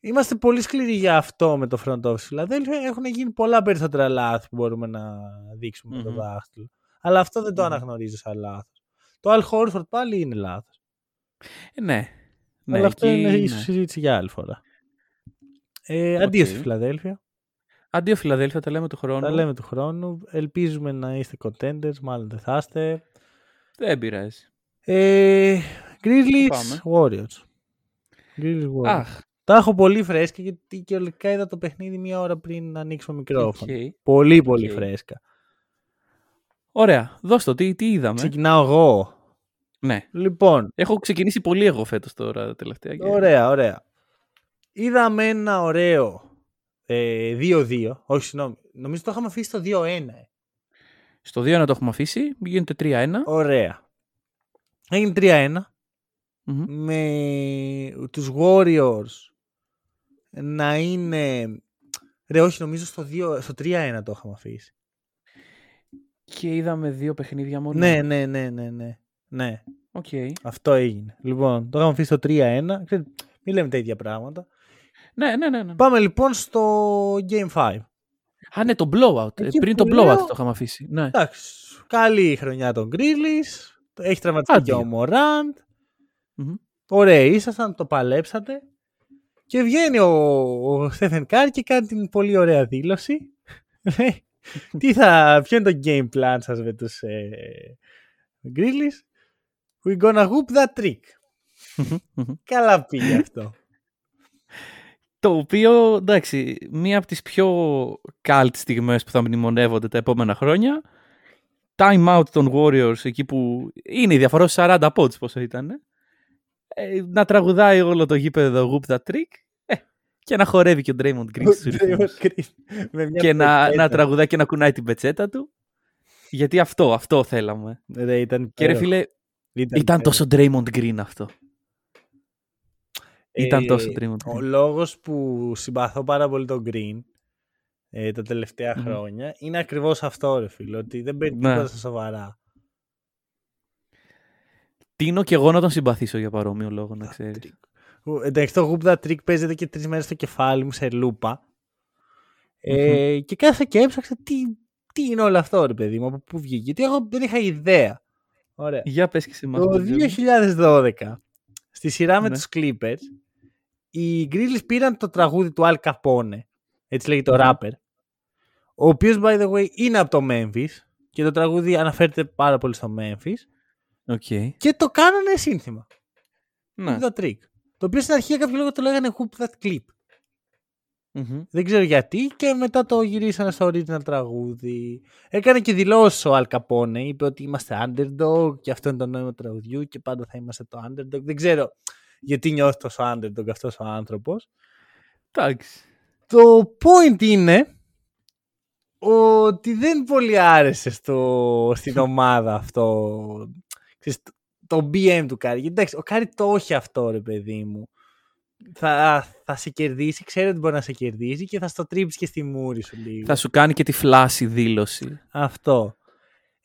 είμαστε πολύ σκληροί για αυτό με το front office. Δηλαδή έχουν γίνει πολλά περισσότερα λάθη που μπορούμε να δείξουμε με το Μμμ. δάχτυλο. Αλλά αυτό δεν το Μμμ. αναγνωρίζω σαν λάθος. Το Al Horford πάλι είναι λάθος. Ε, ναι. ναι. Αλλά αυτό εκεί, είναι ναι. ίσως συζήτηση για άλλη φορά. Ε, Αντίο Οκ. στη Φιλαδέλφια. Αντίο Φιλαδέλφια, τα λέμε του χρόνου. Τα λέμε του χρόνου. Ελπίζουμε να είστε contenders. Μάλλον δεν θα είστε. Δεν πειράζει. Ε, Grizzlies Πάμε. Warriors. Grizzlies Warriors. Αχ, Τα έχω πολύ φρέσκα γιατί και βασικά είδα το παιχνίδι μία ώρα πριν να ανοίξω μικρόφωνο. οκ. Πολύ πολύ Οκ. φρέσκα. Ωραία, δώσ' το, τι, τι είδαμε; Ξεκινάω εγώ. Ναι. Λοιπόν, Έχω ξεκινήσει πολύ εγώ φέτος τώρα τελευταία. και- ωραία, ωραία. Είδαμε ένα ωραίο ε, 2-2. Όχι, συγγνώμη. Νομίζω το είχαμε αφήσει στο 2-1. ε. Στο 2 να το έχουμε αφήσει, γίνεται 3-1. Ωραία. Έγινε 3-1 Μμμ. με τους Warriors να είναι... Ρε, όχι, νομίζω στο, 2, στο 3-1 το είχαμε αφήσει. Και είδαμε δύο παιχνίδια μόνο. Ναι, ναι, ναι, ναι, ναι. Ναι, Οκ. αυτό έγινε. Λοιπόν, το είχαμε αφήσει στο 3-1. Ξέρετε, Μην λέμε τα ίδια πράγματα. Ναι, ναι, ναι. ναι. Πάμε λοιπόν στο Game 5. Α, ναι, το blowout. Ε, Εκεί Πριν το που blowout λέω- το είχαμε αφήσει. Ναι. Εντάξει, καλή χρονιά των Grizzlies. Έχει τραυματιστεί και Άντε. ο Morant. Μμμ. Ωραίοι ήσασταν, το παλέψατε. Και βγαίνει ο, ο Στέφεν Κάρ και κάνει την πολύ ωραία δήλωση. Λέει, *laughs* Τι θα, ποιο είναι το game plan σας με τους ε, Grizzlies. We're gonna whoop that trick. Μμμ. Καλά πήγε αυτό. Το οποίο, εντάξει, μία από τις πιο cult στιγμές που θα μνημονεύονται τα επόμενα χρόνια. Time out των Warriors, εκεί που είναι η διαφορά στους 40 pods πόσο ήταν. Ε, να τραγουδάει όλο το γήπεδο Whoop That Trick. Ε, και να χορεύει και ο Draymond Green στους ρυθμούς. Με μια και να, πετσέτα. να τραγουδάει και να κουνάει την πετσέτα του. Γιατί αυτό, αυτό θέλαμε. Ρε, ήταν Και ρε υπέροχο. φίλε, Ήταν ήταν υπέροχο. τόσο Draymond Green αυτό. Ήταν Ε, τόσο Draymond Ο Green. λόγος που συμπαθώ πάρα πολύ τον Green ε, τα τελευταία Μμμ. χρόνια είναι ακριβώς αυτό ρε φίλε, ότι δεν παίρνει Ναι. τίποτα στα σοβαρά. Τίνω και εγώ να τον συμπαθήσω για παρόμοιο λόγο, να ξέρεις. Ο- Εντάξει, το Whoop That Trick παίζεται και τρεις μέρες στο κεφάλι μου σε λούπα. Ε, και κάθεσα και έψαξα τι, τι είναι όλο αυτό ρε παιδί μου, από πού βγήκε. Γιατί εγώ δεν είχα ιδέα. Ωραία. Για πες και σε εμάς. Το τον Τζέμι. 2012, στη σειρά με Ναι. τους Clippers, οι Grizzlies πήραν το τραγούδι του Al Capone, έτσι λέγει το Μμμ. rapper, ο οποίος, by the way, είναι από το Memphis και το τραγούδι αναφέρεται πάρα πολύ στο Memphis Okay. και το κάνανε σύνθημα. Ναι. Το trick. Το οποίο στην αρχή για κάποιο λόγο το λέγανε Hoop That Clip. Μμμ. Δεν ξέρω γιατί και μετά το γυρίσανε στο original τραγούδι. Έκανε και δηλώσεις ο Al Kapone. Είπε ότι είμαστε underdog και αυτό είναι το νόημα του τραγουδιού και πάντα θα είμαστε το underdog. Δεν ξέρω γιατί νιώθεις τόσο underdog αυτός ο άνθρωπος. Εντάξει. Το point είναι ότι δεν πολύ άρεσε στο, στην *laughs* ομάδα αυτό. Ξέρεις, το- το BM του Κάρι. Γιατί Εντάξει, ο Κάρι το έχει αυτό ρε παιδί μου. Θα, θα σε κερδίσει, ξέρει ότι μπορεί να σε κερδίσει και θα στο τρίψεις και στη μούρη σου λίγο. Θα σου κάνει και τη φλάση δήλωση. Αυτό.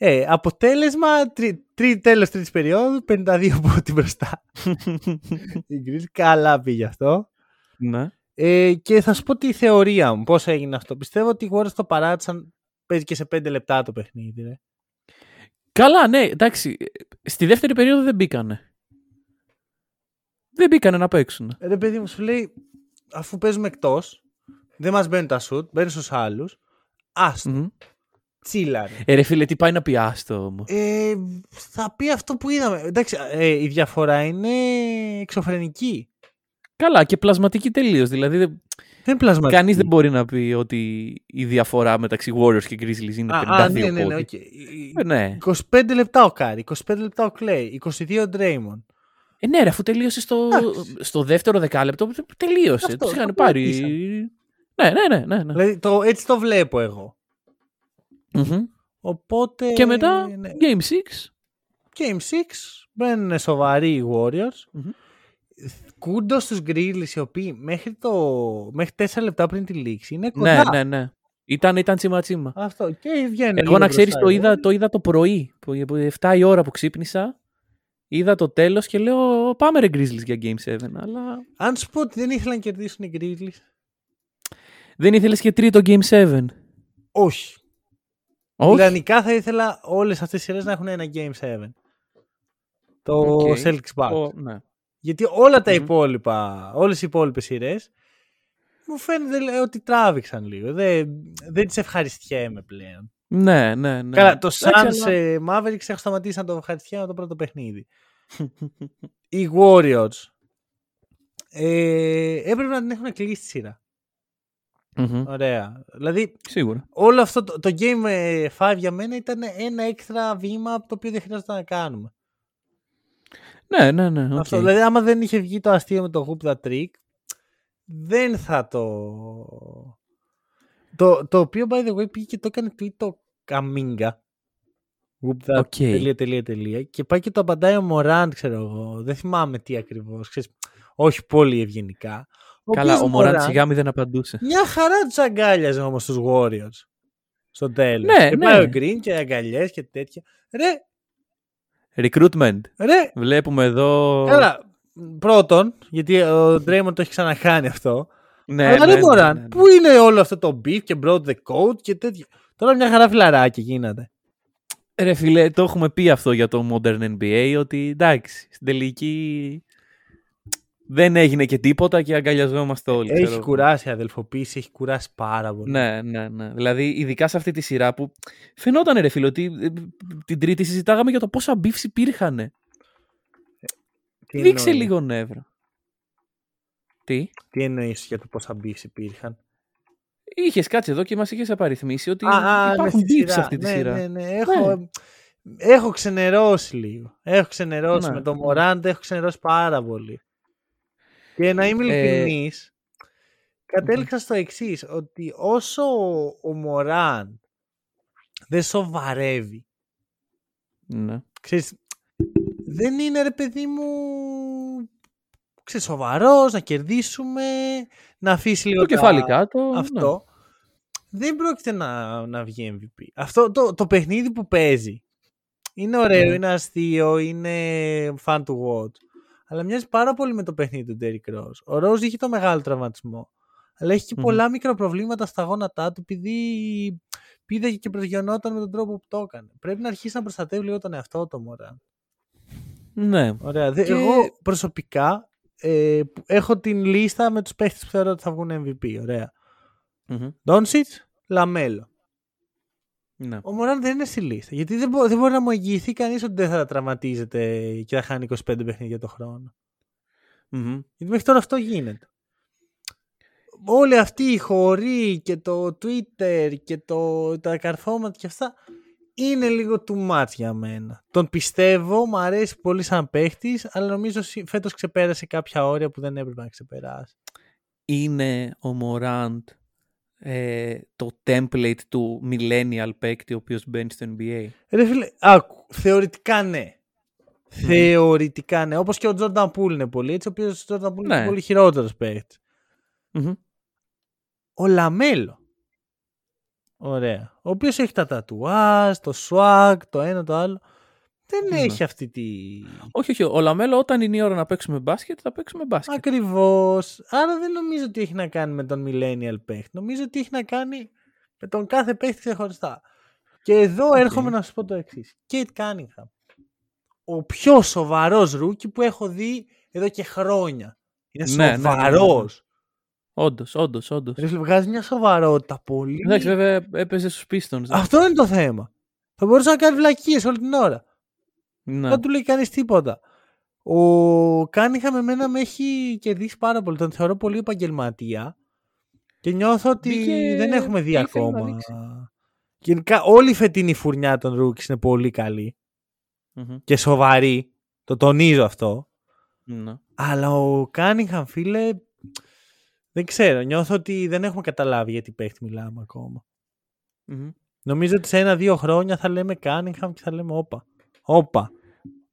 Ε, αποτέλεσμα, τρι, τρι, τέλος τρίτης περίοδου, 52 πόντοι μπροστά. *laughs* Η Grizzlies καλά πήγε αυτό. ναι. Ε, και θα σου πω τη θεωρία μου, πώς έγινε αυτό. Πιστεύω ότι οι Warriors το παράτησαν, παίζει και σε 5 λεπτά το παιχνίδι. Ρε. Καλά, ναι, εντάξει. Στη δεύτερη περίοδο δεν μπήκανε. Δεν μπήκανε να παίξουν. Ρε παιδί μου, σου λέει, αφού παίζουμε εκτός, δεν μας μπαίνουν τα σουτ, μπαίνουν στους άλλους, άστο, Μμμ. Τσίλα ρε. Ε, ρε φίλε, τι πάει να πει άστο μου. Ε, θα πει αυτό που είδαμε. Εντάξει, ε, η διαφορά είναι εξωφρενική. Καλά, και πλασματική τελείως. Δηλαδή, δεν... Δεν πλασματική. κανείς δεν μπορεί να πει ότι η διαφορά μεταξύ Warriors και Grizzlies είναι 52 Α, α, ναι, ναι, ναι, πόντοι. οκ. Ε, ναι. 25 λεπτά ο Κάρι, 25 λεπτά ο Κλέι, 22 ο Ντρέιμον. Ε, ναι, ρε, αφού τελείωσε στο, Εντάξει. στο δεύτερο δεκάλεπτο, τελείωσε. Αυτό, Τους είχαν το πάρει. κρατήσαν. Ναι, ναι, ναι. ναι, ναι. Δηλαδή το, έτσι το βλέπω εγώ. Μμμ. Οπότε. Και μετά, ναι. Game 6. Game 6 μπαίνουν σοβαροί οι Warriors. Μμμ. Κούντος στους Grizzlies οι οποίοι μέχρι, το, μέχρι 4 λεπτά πριν τη λήξη είναι Ναι, κοντά. ναι, ναι. Ήταν, ήταν τσίμα τσίμα. Αυτό. Και βγαίνουν. Εγώ λίγο να ξέρεις, μπροστά το οι είδα, Warriors. το είδα το πρωί. που- που 7 η ώρα που ξύπνησα. Είδα το τέλος και λέω πάμε ρε Grizzlies για Game 7. Αλλά Αν σου πω ότι δεν ήθελαν να κερδίσουν οι Grizzlies. δεν ήθελες και τρίτο Game 7. Όχι. Όχι. Ιδανικά θα ήθελα όλες αυτές τις σειρές να έχουν ένα Game 7. Το Οκ. Celtics Bucks. Ο- ναι. Γιατί όλα τα Μμμ. υπόλοιπα, όλες οι υπόλοιπες σειρές μου φαίνεται λέει, ότι τράβηξαν λίγο. Δεν, δεν τις ευχαριστιέμαι πλέον. ναι, ναι, ναι. Καλά, το Εντάξει, Suns αλλά- ε, Mavericks έχω σταματήσει να το ευχαριστιέμαι το πρώτο παιχνίδι. Οι Warriors ε, έπρεπε να την έχουν κλείσει τη σειρά. Μμμ. Ωραία. Δηλαδή Σίγουρα. όλο αυτό το, το Game ε, 5 για μένα ήταν ένα έξτρα βήμα το οποίο δεν χρειάζεται να κάνουμε. Ναι, ναι, ναι. οκ. Αυτό, δηλαδή άμα δεν είχε βγει το αστείο με το Whoop That Trick δεν θα το... Το, το οποίο by the way πήγε και το έκανε tweet το Κουμίνγκα Whoop That Οκ. τελεία, τελεία, τελεία, και πάει και το απαντάει ο Μωράντ ξέρω εγώ δεν θυμάμαι τι ακριβώς ξέρεις, όχι πολύ ευγενικά Καλά, οποίος ο Μωράντ σιγά μη δεν απαντούσε. μια χαρά του αγκάλιαζε όμως τους Warriors στο τέλος Ναι, και ναι. πάει ο Green και αγκαλιές και τέτοια ρε, Recruitment. ρε Βλέπουμε εδώ. Καλά, πρώτον, γιατί ο Draymond το έχει ξανακάνει αυτό. Ναι, αλλά ναι, δεν ναι, μπορούν. ναι, ναι. Πού είναι όλο αυτό το beef και brought the coat και τέτοια. Τώρα μια χαρά φιλαράκι γίνατε. Ρε φίλε, το έχουμε πει αυτό για το Modern NBA, ότι εντάξει, στην τελική δεν έγινε και τίποτα και αγκαλιαζόμαστε όλοι. ξέρω Έχει εγώ. κουράσει η αδελφοποίηση, έχει κουράσει πάρα πολύ. Ναι, ναι, ναι. Δηλαδή, ειδικά σε αυτή τη σειρά που φαινόταν, ρε φίλε, ότι ε, την Τρίτη συζητάγαμε για το πόσα beefs υπήρχαν. Τι Δείξε εννοείς; λίγο νεύρο. Τι; Τι εννοείς για το πόσα beefs υπήρχαν; Είχες κάτσει εδώ και μας είχες απαριθμίσει ότι Α, α, ναι, υπάρχουν στη beefs σε αυτή τη ναι, σειρά. Ναι, ναι, έχω, έχω ξενερώσει λίγο. Έχω ξενερώσει Ναι. με τον Μωράντ, έχω ξενερώσει πάρα πολύ. Και να είμαι Ε, ειλικρινής, κατέληξα στο εξής ότι όσο ο Μωράντ δεν σοβαρεύει, Ναι. ξέρεις, δεν είναι ρε παιδί μου ξέρεις, σοβαρός, να κερδίσουμε, να αφήσει λίγο Το τα- κεφάλι κάτω. ναι. αυτό δεν πρόκειται να, να βγει MVP. Αυτό το, το παιχνίδι που παίζει είναι ωραίο, Ναι. είναι αστείο, είναι fun to watch. Αλλά μοιάζει πάρα πολύ με το παιχνίδι του Derrick Rose. Ο Rose είχε το μεγάλο τραυματισμό. Αλλά έχει και Μμμ. πολλά μικροπροβλήματα στα γόνατά του επειδή πήδαγε και προσγειωνόταν με τον τρόπο που το έκανε. Πρέπει να αρχίσει να προστατεύει λίγο τον εαυτό του, Μωράντ. Ναι. Ωραία. Δε- Και- Εγώ προσωπικά ε, που- έχω την λίστα με τους παίχτες που θεωρώ ότι θα βγουν MVP. Ωραία. Μμμ. Ντόντσιτς, Λαμέλο. Ναι. Ο Μωράντ δεν είναι στη λίστα. Γιατί δεν, μπο- δεν μπορεί να μου εγγυηθεί κανείς ότι δεν θα τραυματίζεται και θα χάνει 25 παιχνίδια το χρόνο. Μμμ. Γιατί μέχρι τώρα αυτό γίνεται. Όλοι αυτοί οι χωροί και το Twitter και το, τα καρφώματα και αυτά είναι λίγο too much για μένα. Τον πιστεύω, μου αρέσει πολύ σαν παίχτης, αλλά νομίζω σι- φέτος ξεπέρασε κάποια όρια που δεν έπρεπε να ξεπεράσει. Είναι ο Μωράντ ε, το template του millennial παίκτη ο οποίος μπαίνει στο NBA. Ρε φίλε, άκου, θεωρητικά ναι. Θεωρητικά ναι. Όπως και ο Τζόρνταν Πούλ είναι πολύ έτσι, ο οποίος ο Τζόρνταν Πούλ είναι Ναι. πολύ χειρότερος παίχτης. Μμμ. Ο Λαμέλο. Ωραία. Ο οποίος έχει τα τατουάζ, το swag, το ένα το άλλο. Δεν Ναι. έχει αυτή τη... Όχι, όχι. Ο Λαμέλο όταν είναι η ώρα να παίξουμε μπάσκετ θα παίξουμε μπάσκετ. Ακριβώς. Άρα δεν νομίζω ότι έχει να κάνει με τον millennial παίχτη. Νομίζω ότι έχει να κάνει με τον κάθε παίχτη ξεχωριστά. Και εδώ Οκ. έρχομαι να σου πω το εξής. Κέιντ Κάνιγχαμ. Ο πιο σοβαρός rookie που έχω δει εδώ και χρόνια. Είναι Ναι, ναι, ναι, ναι, ναι. σοβαρός. Όντως, όντως, όντως. Ρε φίλε, βγάζει μια σοβαρότητα πολύ. Εντάξει, βέβαια έπαιζε στους Pistons. δε. Αυτό είναι το θέμα. Θα μπορούσε να κάνει βλακίες όλη την ώρα. Ναι. Δεν του λέει κανείς τίποτα. Ο Κάνιγχαμ εμένα με έχει κερδίσει πάρα πολύ. Τον θεωρώ πολύ επαγγελματία και νιώθω ότι Μπήκε- δεν έχουμε δει ήθελε να ακόμα. δείξει. Γενικά όλη η φετινή φουρνιά των Rookies είναι πολύ καλή Μμμ. και σοβαρή. Το τονίζω αυτό. Ναι. Αλλά ο Κάνιγχαμ, φίλε, δεν ξέρω. Νιώθω ότι δεν έχουμε καταλάβει γιατί παίχτη μιλάμε ακόμα. Μμμ. Νομίζω ότι σε ένα-δύο χρόνια θα λέμε Κάνιγχαμ και θα λέμε όπα. Όπα.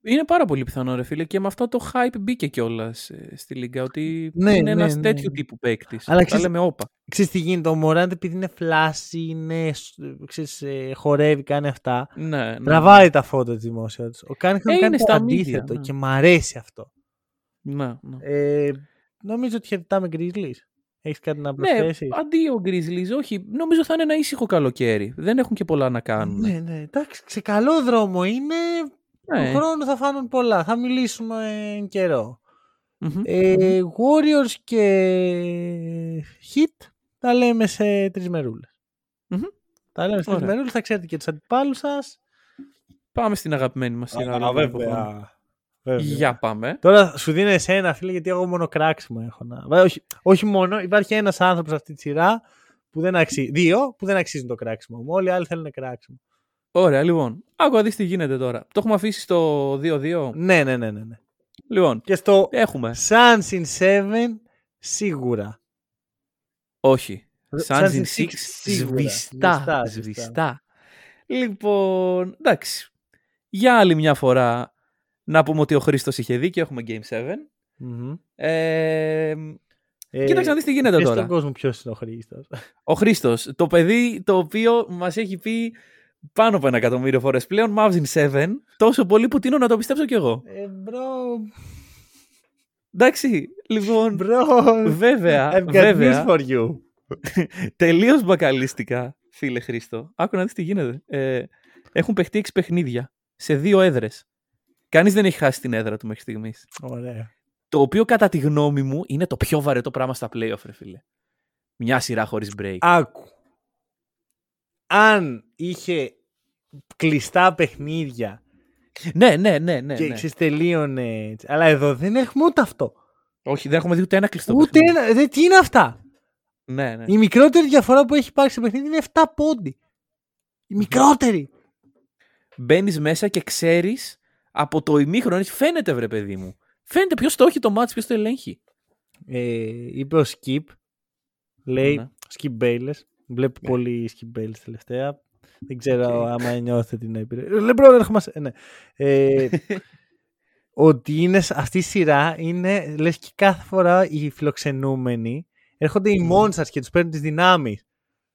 Είναι πάρα πολύ πιθανό, ρε φίλε, και με αυτό το hype μπήκε κιόλας στη Λίγκα. Ότι Ναι, είναι ναι, ένας ναι. τέτοιου τύπου παίκτης. Αλλά Τα ξέρεις- λέμε όπα. Ξέρεις τι γίνεται, ο Μωράντ επειδή είναι φλάση, είναι, σ- ξέρεις, ε, χορεύει, κάνει αυτά. Ναι, ναι. Τραβάει τα φώτα της δημόσιας. Ο Κάνιχαμ Ε, κάνει είναι το στα αντίθετο media, ναι. και μ' αρέσει αυτό. Ναι, ναι. Ε, νομίζω ότι χαιρετάμε Grizzlies. Έχεις κάτι να Ναι, προσθέσεις; αντίο Grizzlies, όχι. Νομίζω θα είναι ένα ήσυχο καλοκαίρι. Δεν έχουν και πολλά να κάνουν. ναι, ναι, εντάξει, σε καλό δρόμο είναι. Ναι. Του χρόνου θα φάνουν πολλά. Θα μιλήσουμε εν καιρό. Μμμ. Ε, Warriors και Hit τα λέμε σε τρεις μερούλες. Μμμ. Τα λέμε σε τρεις Ωραία. μερούλες, θα ξέρετε και τους αντιπάλους σας. Πάμε στην αγαπημένη μας σειρά. Α, λοιπόν, βέβαια. Από- Βέβαια. Για πάμε. Τώρα σου δίνω εσένα, φίλε, γιατί εγώ μόνο κράξιμο έχω να. Βα- Όχι, όχι μόνο, υπάρχει ένας άνθρωπος σε αυτή τη σειρά που δεν αξίζει. Δύο που δεν αξίζουν το κράξιμο μου. Όλοι οι άλλοι θέλουν κράξιμο. Ωραία, λοιπόν. Άκου να δεις τι γίνεται τώρα. Το έχουμε αφήσει στο 2-2. Ναι, ναι, ναι, ναι. ναι. Λοιπόν, Και στο έχουμε. Suns in 7 σίγουρα. Όχι. Suns Suns in in 6 six, σίγουρα. σβηστά. Σβηστά, Σβηστά. Λοιπόν, εντάξει. Για άλλη μια φορά να πούμε ότι ο Χρήστος είχε δει και έχουμε Game 7. Μμμ. Ε, Ε, κοίταξε να δεις τι γίνεται πες τώρα. στον κόσμο ποιος είναι ο Χρήστος. Ο Χρήστος, το παιδί το οποίο μας έχει πει πάνω από ένα εκατομμύριο φορές πλέον Mavs in 7, τόσο πολύ που τείνω να το πιστέψω κι εγώ. Ε, bro. Εντάξει, λοιπόν, Bro. βέβαια, I've got βέβαια. news for you. Τελείως μπακαλίστικα, φίλε Χρήστο. Άκου να δεις τι γίνεται. Ε, έχουν παιχτεί 6 παιχνίδια σε δύο έδρες. Κανείς δεν έχει χάσει την έδρα του μέχρι στιγμής. Ωραία. Το οποίο κατά τη γνώμη μου είναι το πιο βαρετό πράγμα στα playoff, ρε φίλε. Μια σειρά χωρίς break. Άκου. Αν είχε κλειστά παιχνίδια ναι, ναι, ναι, ναι. και ναι. ξέρεις, τελείωνε έτσι. Αλλά εδώ δεν έχουμε ούτε αυτό. Όχι, δεν έχουμε δει ούτε ένα κλειστό ούτε παιχνίδι. ένα. Δε, τι είναι αυτά; Ναι, ναι. Η μικρότερη διαφορά που έχει υπάρξει σε παιχνίδι είναι 7 πόντι. Η μικρότερη. Μπαίνεις μέσα και ξέρεις από το ημίχρονο. έτσι, Φαίνεται, βρε παιδί μου. Φαίνεται ποιος το έχει το μάτι, ποιος το ελέγχει. Ε, είπε ο Skip. Λέει Ναι. Skip Bayless. Βλέπω πολύ Skip Bayless τελευταία. Δεν ξέρω Οκ. άμα νιώθετε την έπειρε. Λεμπρό, έρχομαι. σε- Ναι. Ε, *laughs* ότι είναι, σ- αυτή η σειρά είναι, λες και κάθε φορά οι φιλοξενούμενοι έρχονται οι Monsters και τους παίρνουν τις δυνάμεις.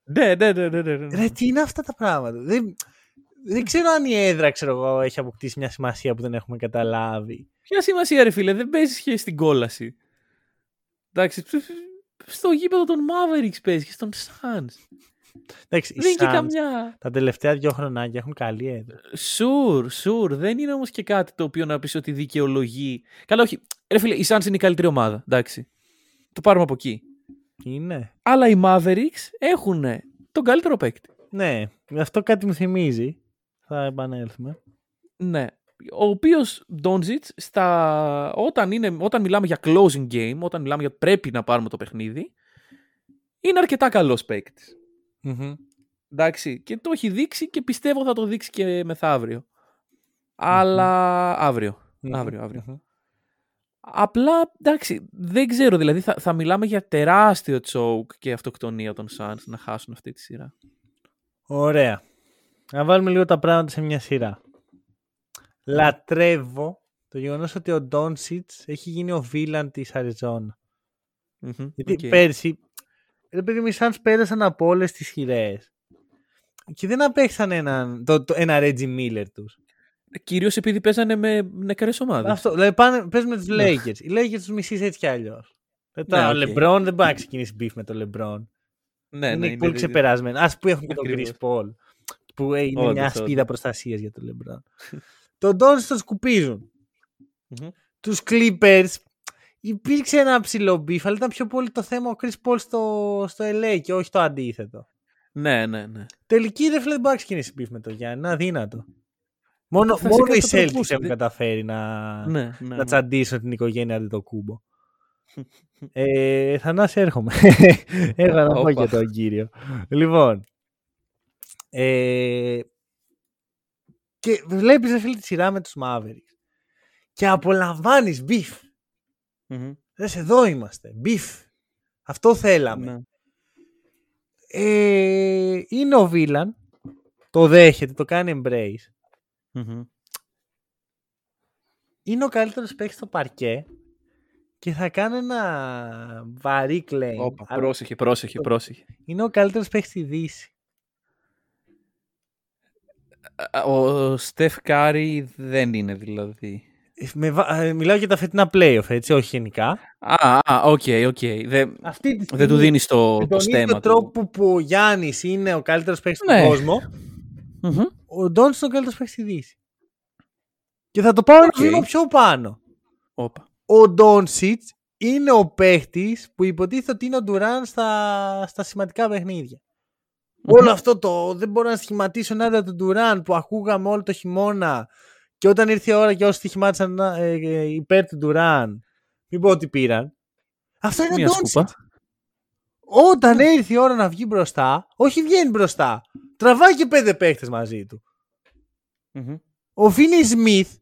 Ναι, ναι, ναι, ναι, ναι, ναι. Ρε, τι είναι αυτά τα πράγματα. Δεν, δεν ξέρω αν η έδρα, ξέρω εγώ, έχει αποκτήσει μια σημασία που δεν έχουμε καταλάβει. Ποια σημασία, ρε φίλε, δεν παίζεις και στην κόλαση. Εντάξει, ψ- ψ- στο γήπεδο των Mavericks παίζεις και στον Suns. Εντάξει, οι Δεν είναι και Suns καμιά. τα τελευταία δύο χρονάκια έχουν καλή έδρα. Σουρ, σουρ. Δεν είναι όμως και κάτι το οποίο να πεις ότι δικαιολογεί. Καλά, όχι. Ρε φίλε, η Suns είναι η καλύτερη ομάδα. Εντάξει. Το πάρουμε από εκεί. Είναι. Αλλά οι Mavericks έχουν τον καλύτερο παίκτη. Ναι, αυτό κάτι μου θυμίζει. Θα επανέλθουμε. Ναι. Ο οποίος Ντόντζιτ, όταν, είναι... όταν μιλάμε για closing game, όταν μιλάμε για πρέπει να πάρουμε το παιχνίδι, είναι αρκετά καλός παίκτης. Εντάξει, και το έχει δείξει και πιστεύω θα το δείξει και μεθαύριο. Αλλά αύριο. Αύριο, αύριο. Απλά, εντάξει, δεν ξέρω, δηλαδή θα, θα μιλάμε για τεράστιο τσόουκ και αυτοκτονία των Suns να χάσουν αυτή τη σειρά. Ωραία. Να βάλουμε λίγο τα πράγματα σε μια σειρά. Λατρεύω το γεγονός ότι ο Ντόνσιτς έχει γίνει ο villain της Αριζόνα Γιατί okay. πέρσι, ρε παιδί μου, οι Suns πέρασαν από όλες τις χειρές. Και δεν απέκτησαν έναν, το, το, ένα Reggie Miller τους. Κυρίως επειδή παίζανε με νεκρές ομάδες. Αυτό. Δηλαδή πάνε, παίζουν με τους ναι. Lakers. Οι Lakers τους μισείς έτσι κι αλλιώς. Ναι, ο LeBron δεν μπορεί να ξεκινήσει beef με τον LeBron. Ναι, είναι ναι, πολύ είναι, ξεπερασμένο. Α που έχουν και τον Chris Paul. Που είναι Όντως, μια ασπίδα προστασίας για τον LeBron. τον Don τον σκουπίζουν. τους Clippers υπήρξε ένα ψηλό beef, αλλά ήταν πιο πολύ το θέμα ο Chris Paul στο, στο LA και όχι το αντίθετο. Ναι, ναι, ναι. Τελικοί δεν μπορεί να ξεκινήσει beef με τον Γιάννη. Είναι αδύνατο. Μόνο, μόνο οι Celtics έχουν καταφέρει να, ναι, ναι, να ναι. τσαντήσουν την οικογένεια Αντετοκούμπο. *laughs* ε, Θανάση έρχομαι. Έχω να πω και τον κύριο. Λοιπόν. Ε, και βλέπεις φίλε τη σειρά με τους Mavericks και απολαμβάνεις beef. Mm-hmm. εδώ είμαστε. Beef. Αυτό θέλαμε. Ναι. Ε, είναι ο villain. Το δέχεται, το κάνει embrace. Είναι ο καλύτερος παίκτης στο παρκέ και θα κάνω ένα βαρύ claim. Όπα, πρόσεχε, πρόσεχε, πρόσεχε. Είναι ο καλύτερος παίκτης στη Δύση. Ο Στεφ Κάρι δεν είναι δηλαδή. Με, ε, μιλάω για τα φετινά playoff, έτσι, όχι γενικά. Α, ok, ok. Δεν, δεν του δίνεις το, το στέμα. Με τον τρόπο που ο Γιάννης είναι ο καλύτερος παίκτης ναι. στον κόσμο, mm-hmm. ο Ντόνι είναι ο καλύτερος παίκτης στη Δύση. Και θα το πάω okay. ένα βήμα πιο πάνω. Οπα. Ο Ντόνσιτ είναι ο παίχτη που υποτίθεται ότι είναι ο Ντουράν στα, στα σημαντικά παιχνίδια. Mm-hmm. Όλο αυτό το δεν μπορώ να σχηματίσω ένα του Ντουράν που ακούγαμε όλο το χειμώνα και όταν ήρθε η ώρα και όσοι στοιχημάτισαν ε, ε, υπέρ του Ντουράν, μην πω ότι πήραν. Αυτό είναι ο Ντόνσιτ. Όταν ήρθε η ώρα να βγει μπροστά, όχι βγαίνει μπροστά. Τραβάει και πέντε παίχτε μαζί του. Mm-hmm. Ο Φίνι Σμιθ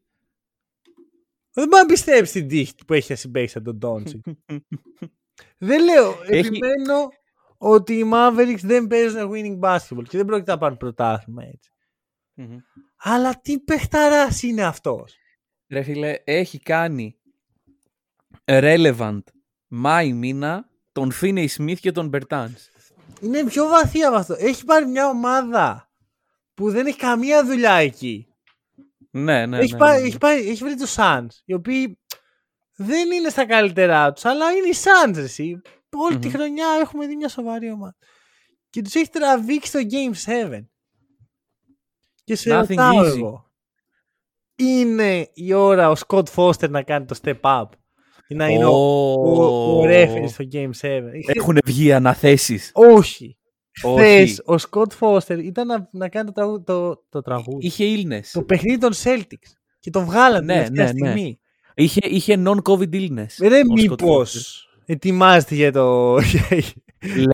δεν μπορεί να πιστέψει την τύχη που έχει συμπαίξει τον Ντόνσι. *laughs* δεν λέω. Έχει... Επιμένω ότι οι Mavericks δεν παίζουν winning basketball και δεν πρόκειται να πάρουν πρωτάθλημα Αλλά τι παιχταράς είναι αυτός; Ρε φίλε, έχει κάνει relevant Μάη μήνα τον Φίνεϊ Σμιθ και τον Μπερτάν. Είναι πιο βαθύ από αυτό. Έχει πάρει μια ομάδα που δεν έχει καμία δουλειά εκεί. Ναι, ναι, έχει, ναι, πάει, ναι. Έχει, πάει, έχει βρει τους Suns, οι οποίοι δεν είναι στα καλύτερά τους, αλλά είναι οι Suns, εσύ. Όλη mm-hmm. τη χρονιά έχουμε δει μια σοβαρή ομάδα. Και τους έχεις τραβήξει στο Game 7. Και σε ρωτάω εγώ. Είναι η ώρα ο Σκοτ Φώστερ να κάνει το step up; Ή να είναι oh. ο, ο, ο referee στο Game 7. Έχουν βγει αναθέσεις. Όχι. Χθες ο Σκοτ Φώστερ ήταν να, να κάνει το, τραγούδι, το, το τραγούδι. Είχε illness. Το παιχνίδι των Celtics. Και το βγάλανε ναι, ναι, ναι. στιγμή. Είχε, είχε non-COVID illness. Δεν μήπως ετοιμάζεται για το. *laughs*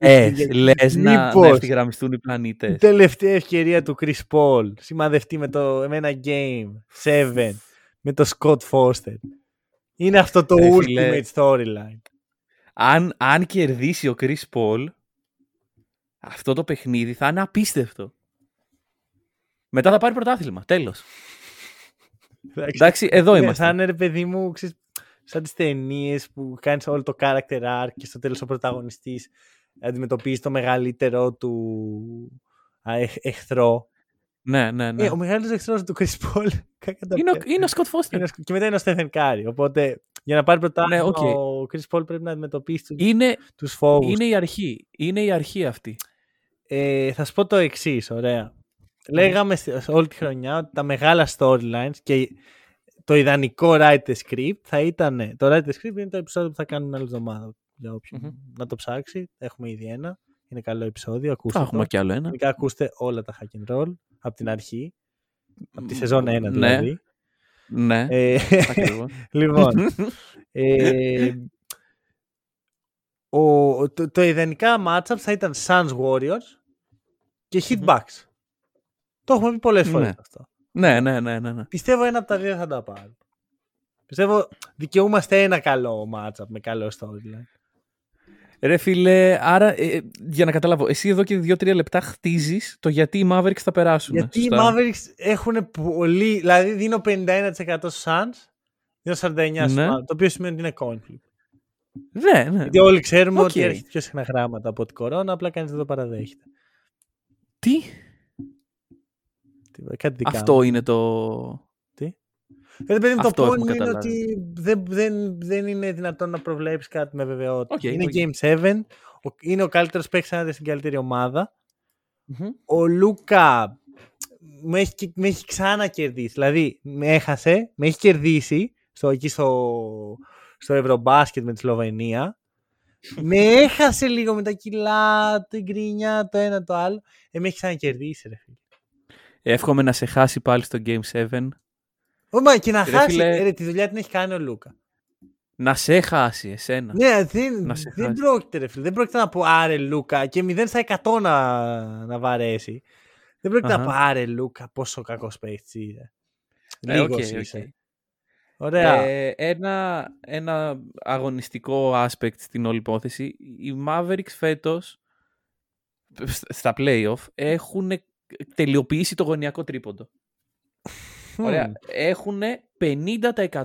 Λες, λες να, να ευθυγραμμιστούν οι πλανήτες. Η τελευταία ευκαιρία του Chris Paul σημαδευτεί με, το, με ένα game 7 με το Scott Foster. Είναι αυτό το Ρε, ultimate storyline. Αν, αν κερδίσει ο Chris Paul, αυτό το παιχνίδι θα είναι απίστευτο. Μετά θα πάρει πρωτάθλημα. Τέλος. Εντάξει, εδώ ναι, είμαστε. Θα είναι ρε παιδί μου, ξέρεις, σαν τις ταινίες που κάνεις όλο το character arc και στο τέλος ο πρωταγωνιστής αντιμετωπίζεις το μεγαλύτερο του εχθρό. Ναι, ναι, ναι. Ε, ο μεγαλύτερος εχθρός του Chris Paul. *laughs* είναι, ο, είναι ο Scott Foster. και μετά είναι ο Stephen Curry. Οπότε για να πάρει πρωτάθλημα ναι, okay. ο Chris Paul πρέπει να αντιμετωπίσει του είναι, τους φόβους. Είναι η αρχή. Είναι η αρχή αυτή. Ε, θα σου πω το εξής, ωραία. Λέγαμε όλη τη χρονιά ότι τα μεγάλα storylines και το ιδανικό write the script θα ήταν. Το write the script είναι το επεισόδιο που θα κάνουμε άλλη εβδομάδα. Για οποιον να το ψάξει. Έχουμε ήδη ένα. Είναι καλό επεισόδιο. Ακούστε. Θα έχουμε το. κι άλλο ένα. Γενικά ακούστε όλα τα hack and roll από την αρχή. Από τη σεζόν 1 δηλαδή. Ναι, Ε, ακριβώς. *laughs* λοιπόν. *laughs* ε, ο, το, το ιδανικά matchup θα ήταν Suns Warriors και Heat Μμμ. Bucks. Το έχουμε πει πολλές φορές Ναι. αυτό. Ναι, ναι, ναι, ναι, ναι. Πιστεύω ένα από τα δύο θα τα πάρουν. Πιστεύω δικαιούμαστε ένα καλό matchup με καλό storyline. Ρε φίλε, άρα ε, ε, για να καταλάβω, εσύ εδώ και δύο-τρία λεπτά χτίζεις το γιατί οι Mavericks θα περάσουν. Γιατί οι σωστά; Mavericks έχουν πολύ. Δηλαδή δίνω 51% στους Suns, δίνω 49% στους Ναι. Mavericks, το οποίο σημαίνει ότι είναι coin flip. Ναι, ναι. Γιατί όλοι ξέρουμε Οκ. ότι έρχεται πιο συχνά γράμματα από την κορώνα, απλά κανείς δεν το παραδέχεται. Τι, Τι- Κάτι δικά αυτό μου. είναι το... Γιατί παιδί μου, το Αυτό point έχουμε είναι καταλάβει. ότι δεν, δεν, δεν είναι δυνατόν να προβλέψεις κάτι με βεβαιότητα. Οκ, είναι ok. Game 7, ο- είναι ο καλύτερος παίκτης ανάδε στην καλύτερη ομάδα. Μμμ. Ο Λούκα με έχει, και- με έχει ξανακερδίσει. Δηλαδή, με έχασε, με έχει κερδίσει στο, εκεί στο, στο Ευρωμπάσκετ με τη Σλοβενία. με έχασε λίγο με τα κιλά, την γκρινιά, το ένα το άλλο. Ε, με έχει ξανακερδίσει, ρε φίλε. Εύχομαι να σε χάσει πάλι στο Game 7. Ω, και να Ρε χάσει. φίλε- ε, ρε, τη δουλειά την έχει κάνει ο Λούκα. Να σε χάσει εσένα. Ναι, δεν, Να σε δεν χάσει. πρόκειται, ρε φίλε. Δεν πρόκειται να πω άρε Λούκα και 0 στα 100 να, να βαρέσει. Δεν πρόκειται να Αχα. πω άρε Λούκα πόσο κακός παίχτης είναι. Ε, Λίγος οκ, είσαι. οκ. Ωραία. Ε, ένα, ένα αγωνιστικό aspect στην όλη υπόθεση. Οι Mavericks φέτος σ- στα playoff έχουν τελειοποιήσει το γωνιακό τρίποντο. Μμμ. Ωραία. Έχουν 50%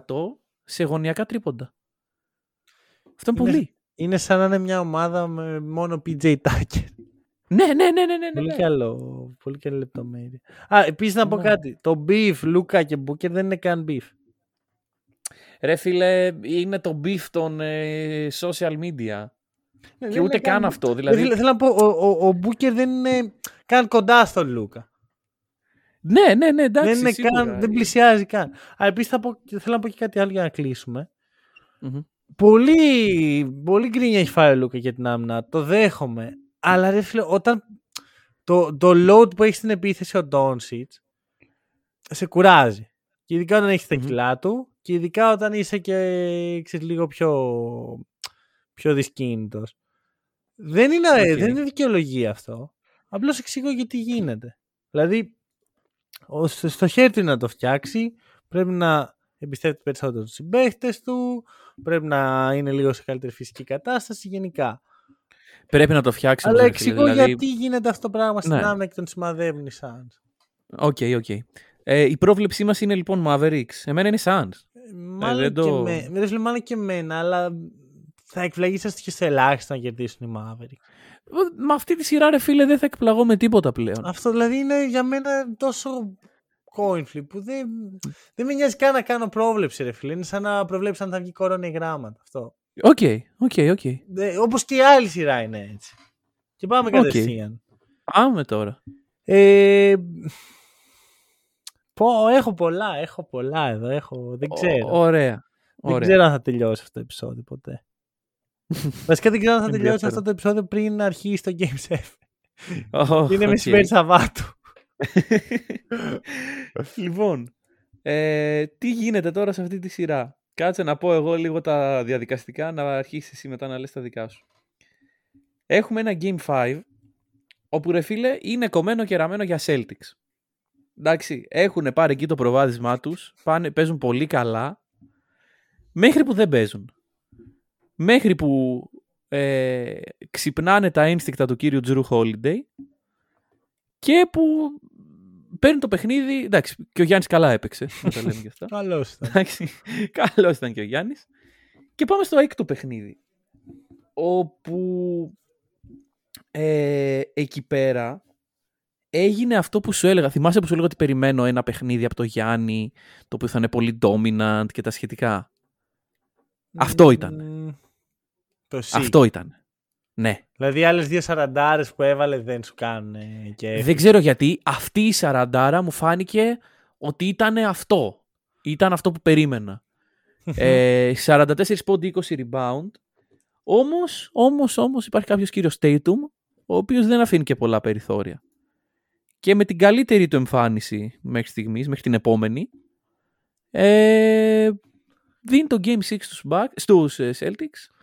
σε γωνιακά τρίποντα. Αυτό είναι Είναι- πολύ. Είναι σαν να είναι μια ομάδα με μόνο PJ Tucker. Ναι, ναι, ναι, ναι, ναι, ναι. Πολύ ναι. καλό. Πολύ καλή λεπτομέρεια. Α, επίσης να πω Ναι. κάτι. Το beef, Λούκα και Μπούκερ δεν είναι καν beef. Ρε φίλε, είναι το beef των ε, social media. Ναι, Και δεν ούτε είναι καν beef. αυτό. Ρε Δηλαδή, φίλε, θέλω να πω, ο, ο, ο Μπούκερ δεν είναι καν κοντά στον Λούκα. ναι, ναι, ναι, εντάξει. δεν, είναι σίγουρα. καν, δεν πλησιάζει καν. Α, επίσης θέλω να πω και κάτι άλλο για να κλείσουμε. Μμμ. Πολύ, πολύ γκρίνια έχει φάει ο Λούκα για την άμυνα. Το δέχομαι. Αλλά ρε φίλε, όταν το, το load που έχει στην επίθεση ο Ντόνσιτς σε κουράζει. Και ειδικά όταν έχεις τα Μμμ. κιλά του και ειδικά όταν είσαι και ξέρεις, λίγο πιο, πιο δυσκίνητος. Δεν είναι, Οκ. δεν είναι δικαιολογία αυτό. Απλώς εξηγώ γιατί γίνεται. Δηλαδή, ο- στο στο χέρι του είναι να το φτιάξει. Πρέπει να εμπιστεύεται περισσότερο τους συμπαίχτες του. Πρέπει να είναι λίγο σε καλύτερη φυσική κατάσταση γενικά. Πρέπει να το φτιάξουμε. Αλλά ρε φίλε, εξηγώ δηλαδή- γιατί γίνεται αυτό το πράγμα στην Ναι. άμυνα και τον σημαδεύουν οι Suns. Ok, ok. Ε, η πρόβλεψή μας είναι λοιπόν Mavericks. Εμένα είναι Suns. Ε, Μάλλον, δεν το- και με, με, ρε φίλε, μάλλον και εμένα, αλλά θα εκπλαγείς έστω και σε ελάχιστα να κερδίσουν οι Mavericks. Με αυτή τη σειρά ρε φίλε δεν θα εκπλαγώ με τίποτα πλέον. Αυτό δηλαδή είναι για μένα τόσο coin flip που δεν, δεν με νοιάζει καν να κάνω πρόβλεψη ρε φίλε. Είναι σαν να προβλέψεις αν θα βγει κορώνα ή γράμματα αυτό. Ok, ok, ok. Ε, όπως και η άλλη σειρά είναι έτσι. Και πάμε Οκ. κατευθείαν. Πάμε τώρα. Ε, πω, έχω πολλά, έχω πολλά εδώ. Έχω, δεν ξέρω. Ω- ωραία. δεν ωραία. ξέρω αν θα τελειώσει αυτό το επεισόδιο ποτέ. Βασικά δεν ξέρω αν θα τελειώσει Ενδιαφέρον. αυτό το επεισόδιο πριν αρχίσει το Game 7. Ω, Είναι οκ. μεσημέρι Σαββάτου. *laughs* λοιπόν, ε, τι γίνεται τώρα σε αυτή τη σειρά; Κάτσε να πω εγώ λίγο τα διαδικαστικά, να αρχίσεις εσύ μετά να λες τα δικά σου. Έχουμε ένα Game 5, όπου ρε φίλε είναι κομμένο και ραμμένο για Celtics. Εντάξει, έχουν πάρει εκεί το προβάδισμά τους, πάνε, παίζουν πολύ καλά, μέχρι που δεν παίζουν. Μέχρι που ε, ξυπνάνε τα ένστικτα του κύριου Τζρου Holiday και που παίρνει το παιχνίδι. Εντάξει, και ο Γιάννης καλά έπαιξε. Να τα λέμε και αυτά. *laughs* Καλώ ήταν. Εντάξει, καλός ήταν και ο Γιάννης. Και πάμε στο έκτο παιχνίδι. Όπου ε, εκεί πέρα έγινε αυτό που σου έλεγα. Θυμάσαι που σου έλεγα ότι περιμένω ένα παιχνίδι από το Γιάννη, το οποίο θα είναι πολύ dominant και τα σχετικά; Αυτό ήταν. Μμμ, Το C. Αυτό ήταν. Ναι. Δηλαδή οι άλλες δύο σαραντάρες που έβαλες δεν σου κάνουν ε, και. Δεν ξέρω γιατί αυτή η σαραντάρα μου φάνηκε ότι ήταν αυτό. Ήταν αυτό που περίμενα. *laughs* ε, 44 πόντι 20 rebound. Όμως, όμως, όμως υπάρχει κάποιος κύριος Tatum ο οποίος δεν αφήνει και πολλά περιθώρια. Και με την καλύτερη του εμφάνιση μέχρι στιγμής, μέχρι την επόμενη, ε, δίνει το Game 6 στους, Bucks, στους ε, Celtics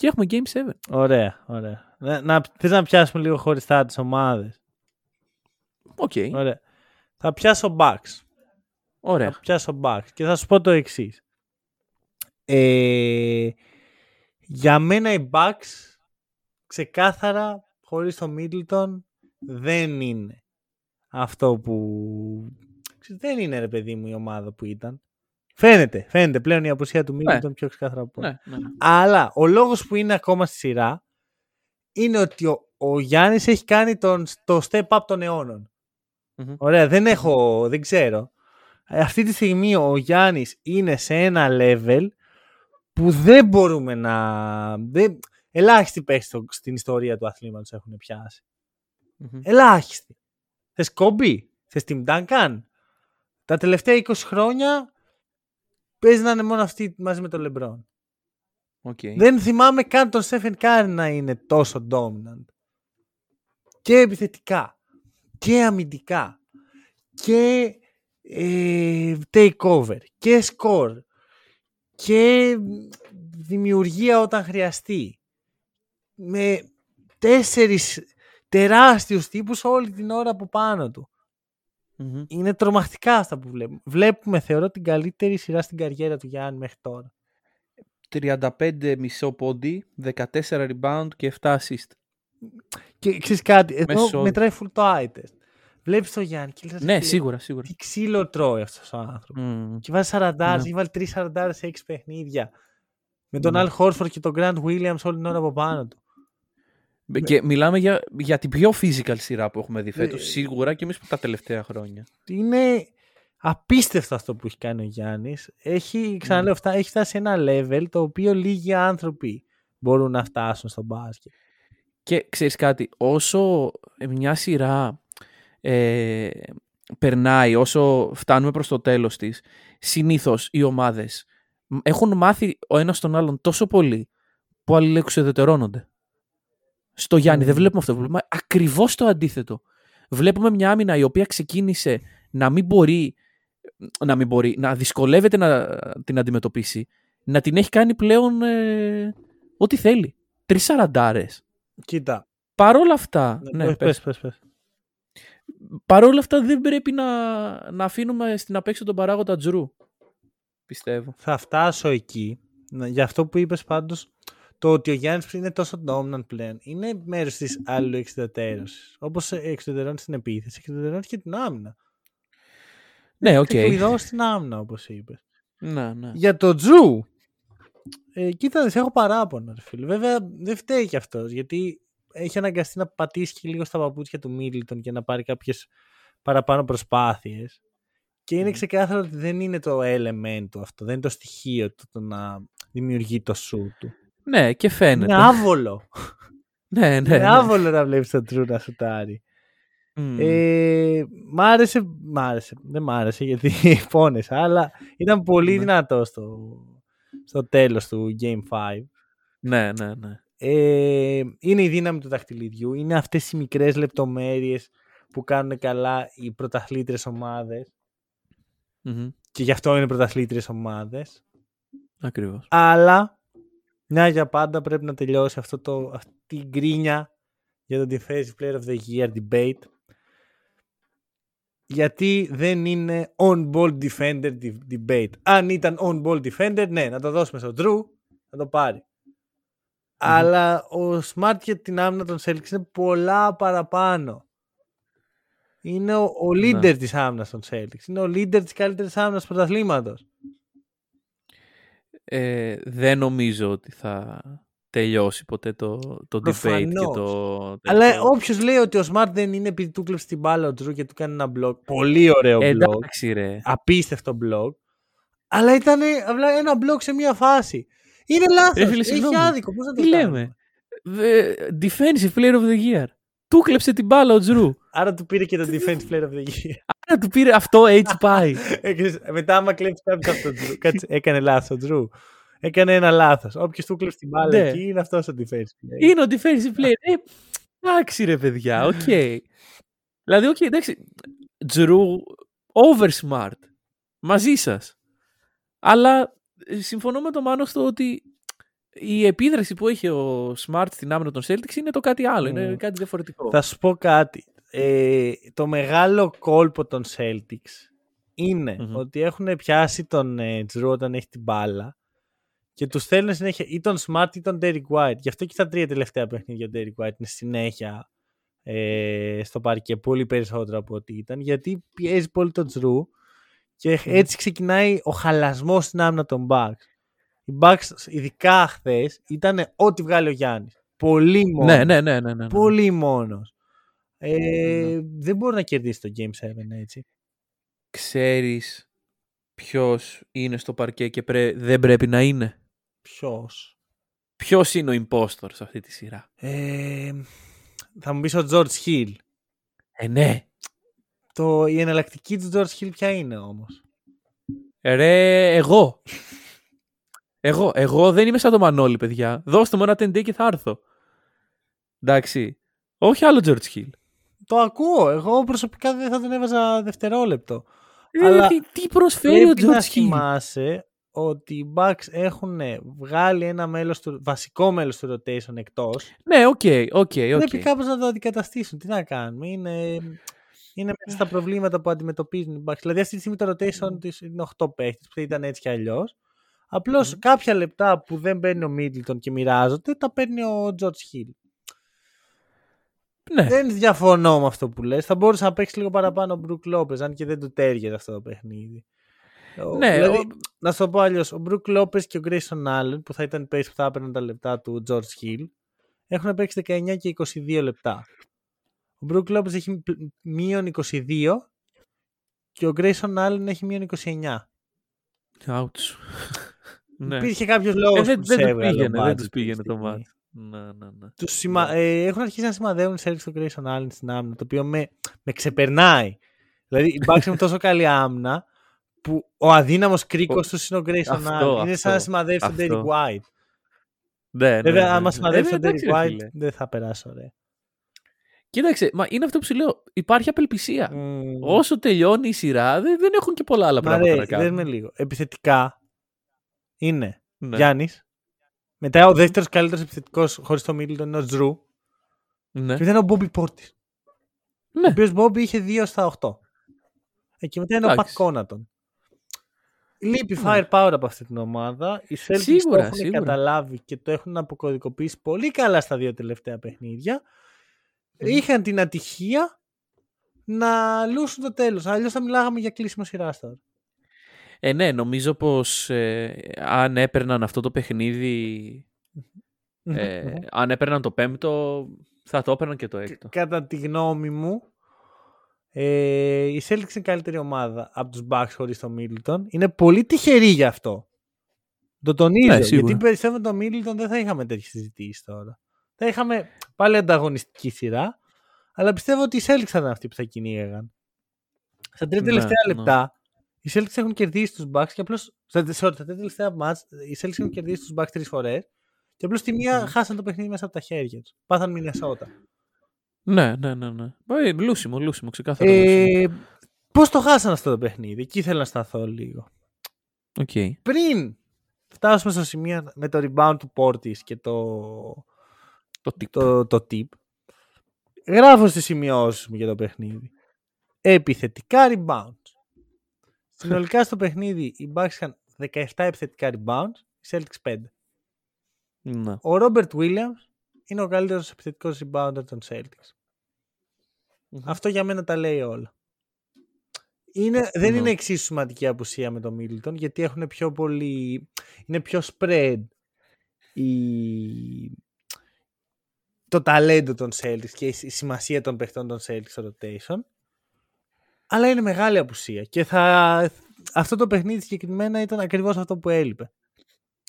και έχουμε Game 7. Ωραία, ωραία. Να, να, θες να πιάσουμε λίγο χωριστά τις ομάδες. Ok. Okay. Ωραία. Θα πιάσω Bucks. Ωραία. Θα πιάσω Bucks και θα σου πω το εξής. Ε, για μένα οι Bucks ξεκάθαρα χωρίς το Middleton δεν είναι αυτό που δεν είναι ρε παιδί μου η ομάδα που ήταν. Φαίνεται, φαίνεται πλέον η απουσία του Middleton ναι. πιο ξεκάθαρα από ναι, ναι, ναι. Αλλά ο λόγος που είναι ακόμα στη σειρά είναι ότι ο, ο Γιάννης έχει κάνει τον, το step up των αιώνων. Mm-hmm. Ωραία, δεν έχω, δεν ξέρω. Αυτή τη στιγμή ο Γιάννης είναι σε ένα level που δεν μπορούμε να... Δεν, ελάχιστοι παίχτες στην ιστορία του αθλήματος έχουν πιάσει. Mm-hmm. Ελάχιστοι. Θες Κόμπι, θες Τιμ Duncan. Τα τελευταία 20 χρόνια παίζει να είναι μόνο αυτή μαζί με τον Λεμπρόν. Okay. Δεν θυμάμαι καν τον Στέφεν Κάρι να είναι τόσο dominant. Και επιθετικά. Και αμυντικά. Και ε, takeover. Και score. Και δημιουργία όταν χρειαστεί. Με τέσσερις τεράστιους τύπους όλη την ώρα από πάνω του. Είναι τρομακτικά αυτά που βλέπουμε. Βλέπουμε, θεωρώ, την καλύτερη σειρά στην καριέρα του Γιάννη μέχρι τώρα. 35 μισό πόντι, 14 rebound και 7 assist. Και ξέρεις κάτι, εδώ Μέσω... μετράει full το eye test. Βλέπεις το Γιάννη και λες, Ναι, σίγουρα, σίγουρα. Τι ξύλο τρώει αυτός ο άνθρωπος. Mm. Και βάζει 40, ναι. έχει βάλει 3 40 σε 6 παιχνίδια. Με τον mm. Al Horford και τον Grant Williams όλη την ώρα από πάνω του. Και μιλάμε για, για την πιο physical σειρά που έχουμε δει φέτος, ε, σίγουρα και εμείς τα τελευταία χρόνια. Είναι απίστευτο αυτό που έχει κάνει ο Γιάννης. Έχει, ξαναλέω, mm. έχει φτάσει σε ένα level το οποίο λίγοι άνθρωποι μπορούν να φτάσουν στο μπάσκετ. Και ξέρεις κάτι, όσο μια σειρά ε, περνάει, όσο φτάνουμε προς το τέλος της, συνήθως οι ομάδες έχουν μάθει ο ένας τον άλλον τόσο πολύ που αλληλεξουδετερώνονται. Στο Γιάννη δεν βλέπουμε αυτό. Βλέπουμε ακριβώς το αντίθετο. Βλέπουμε μια άμυνα η οποία ξεκίνησε να μην μπορεί να, μην μπορεί, να δυσκολεύεται να την αντιμετωπίσει, να την έχει κάνει πλέον ε, ό,τι θέλει. Τρεις σαραντάρες. Κοίτα. Παρόλα αυτά. Ναι, ναι πες, πες, πες. Παρόλα αυτά δεν πρέπει να, να αφήνουμε στην απέξω τον παράγοντα Τζρου. Πιστεύω. Θα φτάσω εκεί. Για αυτό που είπες πάντως το ότι ο Γιάννης είναι τόσο dominant πλέον είναι μέρος της άλλου εξουδετερώσης. Όπως εξουδετερώνει στην επίθεση, εξουδετερώνει και την άμυνα. Ναι, OK. Okay. Και στην άμυνα, όπως είπες. Ναι, ναι. Για το Τζου. Ε, κοίτα, έχω παράπονα, ρε φίλε. Βέβαια, δεν φταίει κι αυτός, γιατί έχει αναγκαστεί να πατήσει και λίγο στα παπούτσια του Μίλτον και να πάρει κάποιες παραπάνω προσπάθειες. Και είναι ξεκάθαρο ότι δεν είναι το element του αυτό, δεν είναι το στοιχείο του το να δημιουργεί το σουτ του. Ναι, και φαίνεται. Είναι άβολο. *laughs* ναι, ναι. Είναι ναι. άβολο να βλέπεις τον Jrue να σουτάρει. Mm. Ε, μ' άρεσε, μ' άρεσε, δεν μ' άρεσε γιατί *laughs* πόνεσα, αλλά ήταν πολύ ναι. δυνατό στο, στο τέλος του Game 5. Ναι, ναι, ναι. Ε, είναι η δύναμη του δαχτυλιδιού, είναι αυτές οι μικρές λεπτομέρειες που κάνουν καλά οι πρωταθλήτρες και γι' αυτό είναι πρωταθλήτρες ομάδες. Ακριβώς. Αλλά μια για πάντα πρέπει να τελειώσει αυτό το, αυτή η γκρίνια για το Defensive Player of the Year debate. Γιατί δεν είναι on-ball defender debate. Αν ήταν on-ball defender, ναι, να το δώσουμε στον Drew, να το παρει Αλλά ο Smart για την άμυνα των Celtics είναι πολλά παραπάνω. Είναι ο, ο leader ναι. της άμυνας των Celtics. Είναι ο leader της καλύτερης άμυνας πρωταθλήματος ε, δεν νομίζω ότι θα τελειώσει ποτέ το, το debate και το... Αλλά όποιος λέει ότι ο Smart δεν είναι επειδή του κλέψει την μπάλα ο Τζρου και του κάνει ένα blog. Πολύ ωραίο blog. Εντάξει, ρε. Απίστευτο blog. Αλλά ήταν απλά ένα blog σε μία φάση. Είναι λάθος. Έχει άδικο. Πώς να το Τι λέμε; Defensive Player of the Year. Του κλέψε την μπάλα ο Τζρου. Άρα του πήρε και το Defensive Player of the Year. Άρα του πήρε αυτό, έτσι *laughs* πάει. Μετά, άμα κλέψεις κάποιο από τον Τζρου. Έκανε λάθος ο Jrue. Έκανε ένα λάθος. Όποιος του κλέψει την μπάλα ναι. εκεί είναι αυτός ο defensive player. Είναι ο defensive player. Ε, Εντάξει ρε παιδιά, *laughs* OK. Okay. δηλαδή, OK, okay, εντάξει. Jrue, over smart. Μαζί σας. Αλλά ε, συμφωνώ με τον Μάνο στο ότι η επίδραση που έχει ο Smart στην άμυνα των Celtics είναι το κάτι άλλο, είναι κάτι διαφορετικό. Θα σου πω κάτι. Ε, το μεγάλο κόλπο των Celtics ειναι ότι έχουν πιάσει τον ε, όταν έχει την μπάλα και τους θέλουν συνέχεια ή τον Smart ή τον Derek White. Γι' αυτό και στα τρία τελευταία παιχνίδια ο Derek White είναι συνέχεια ε, στο παρκέ πολύ περισσότερο από ό,τι ήταν γιατί πιέζει πολύ τον Τζρου και έτσι ξεκινάει ο χαλασμός στην άμυνα των Bucks. Οι Bucks ειδικά χθες ήταν ό,τι βγάλει ο Γιάννης. Πολύ μόνος. Ναι, ναι, ναι, ναι, ναι, Πολύ μόνος. Ε, Δεν μπορεί να κερδίσει το Game 7 έτσι. Ξέρεις ποιος είναι στο παρκέ και δεν πρέπει να είναι; Ποιος; Ποιος είναι ο impostor σε αυτή τη σειρά; Ε, θα μου πεις ο George Hill. Ε, ναι. Το, η εναλλακτική του George Hill ποια είναι όμως; Ε, ρε, εγώ. εγώ. Εγώ δεν είμαι σαν το Μανώλη, παιδιά. Δώστε μου ένα τεντέ και θα έρθω. Εντάξει. Όχι άλλο George Hill. Το ακούω. Εγώ προσωπικά δεν θα τον έβαζα δευτερόλεπτο. Ε, Αλλά τι, τι προσφέρει ο George Hill. Να θυμάσαι ότι οι Bucks έχουν βγάλει ένα μέλος του, βασικό μέλος του rotation εκτός. Ναι, OK, okay, OK, okay, Πρέπει κάπως να το αντικαταστήσουν. Τι να κάνουμε. Είναι, είναι μέσα στα προβλήματα που αντιμετωπίζουν οι Bucks. Δηλαδή αυτή τη στιγμή το rotation της είναι 8 παίχτες που ήταν έτσι κι αλλιώς. Απλώς κάποια λεπτά που δεν παίρνει ο Middleton και μοιράζονται, τα παίρνει ο George Hill. Ναι. Δεν διαφωνώ με αυτό που λες. Θα μπορούσε να παίξει λίγο παραπάνω ο Brook Lopez, αν και δεν του τέριαζε αυτό το παιχνίδι. Ναι, δηλαδή, ο... να σου το πω αλλιώς. Ο Μπρουκ Λόπες και ο Grayson Allen, που θα ήταν παίκτη που θα έπαιρναν τα λεπτά του George Hill, έχουν παίξει 19 και 22 λεπτά. Ο Μπρουκ Λόπες έχει μείον 22 και ο Grayson Allen έχει μείον 29. Ouch. *laughs* ναι. Υπήρχε κάποιος λόγος ε, που δεν, πήγαινε, δεν τους πήγαινε το μάτι. Ναι, ναι, ναι. Τους σημα... ναι. Ε, έχουν αρχίσει να σημαδεύουν σε τον Grayson Allen στην άμυνα, το οποίο με, με ξεπερνάει. Δηλαδή, υπάρχει τόσο καλή άμυνα που ο αδύναμος κρίκος τους είναι ο Grayson Allen. Είναι σαν να σημαδεύει τον Derek White. Ναι, ναι, Βέβαια, άμα σημαδεύεις τον Derek White, δεν θα περάσει ωραία. Κοίταξε, μα είναι αυτό που σου λέω. Υπάρχει απελπισία. Όσο τελειώνει η σειρά, δεν, δεν έχουν και πολλά άλλα πράγματα να κάνουν. Δεν λίγο. Επιθετικά είναι ναι. Γιάννης. Μετά ο δεύτερος καλύτερος επιθετικός χωρίς το Μίλτον είναι ο Τζρου. Ναι. Και μετά είναι ο Μπόμπι Πόρτη. Ναι. Ο οποίος Μπόμπι είχε 2 στα 8. Εκεί μετά είναι ο Πατ Κόνατον. Λείπει ναι. firepower από αυτή την ομάδα. Οι Celtics σίγουρα, το έχουν σίγουρα. καταλάβει και το έχουν αποκωδικοποιήσει πολύ καλά στα δύο τελευταία παιχνίδια. Mm. Είχαν την ατυχία να λούσουν το τέλος. Αλλιώς θα μιλάγαμε για κλείσιμο σειρά τώρα. Ε, ναι, νομίζω πως ε, αν έπαιρναν αυτό το παιχνίδι, ε, αν έπαιρναν το πέμπτο, θα το έπαιρναν και το έκτο. Κατά τη γνώμη μου, ε, η Celtics είναι καλύτερη ομάδα από τους Bucks χωρίς τον Middleton. Είναι πολύ τυχερή γι' αυτό. Το τονίζω. Ναι, γιατί περισσεύω τον Middleton δεν θα είχαμε τέτοιες συζητήσεις τώρα. Θα είχαμε πάλι ανταγωνιστική σειρά. Αλλά πιστεύω ότι οι Celtics θα ήταν αυτοί που θα κυνήγαγαν. Στα τρία ναι, τελευταία ναι, λεπτά οι Celtics έχουν κερδίσει τους Bucks και απλώς... Στα, στα τρία τελευταία μάτς οι Celtics έχουν κερδίσει τους Bucks τρεις φορές και απλώς τη μία χάσαν το παιχνίδι μέσα από τα χέρια τους. Πάθαν Μινεσότα. Ναι, ναι, ναι. ναι. Ε, λούσιμο, λούσιμο, ξεκάθαρα. Ε, Πώς το χάσανε αυτό το παιχνίδι, εκεί θέλω να σταθώ λίγο. Okay. Πριν φτάσουμε στο σημείο με το rebound του Portis και το, το, tip. το, το tip, γράφω στις σημειώσεις μου για το παιχνίδι. Επιθετικά rebound. Συνολικά στο παιχνίδι οι Bucks είχαν 17 επιθετικά rebound, οι Celtics 5. Ναι. Ο Robert Williams είναι ο καλύτερος επιθετικός rebounder των Celtics. Αυτό για μένα τα λέει όλα. Είναι, δεν είναι εξίσου σημαντική απουσία με τον Μίλτον γιατί έχουν πιο πολύ. είναι πιο spread η, το ταλέντο των Celtics και η σημασία των παιχτών των Celtics στο rotation. Αλλά είναι μεγάλη απουσία και θα, αυτό το παιχνίδι συγκεκριμένα ήταν ακριβώς αυτό που έλειπε.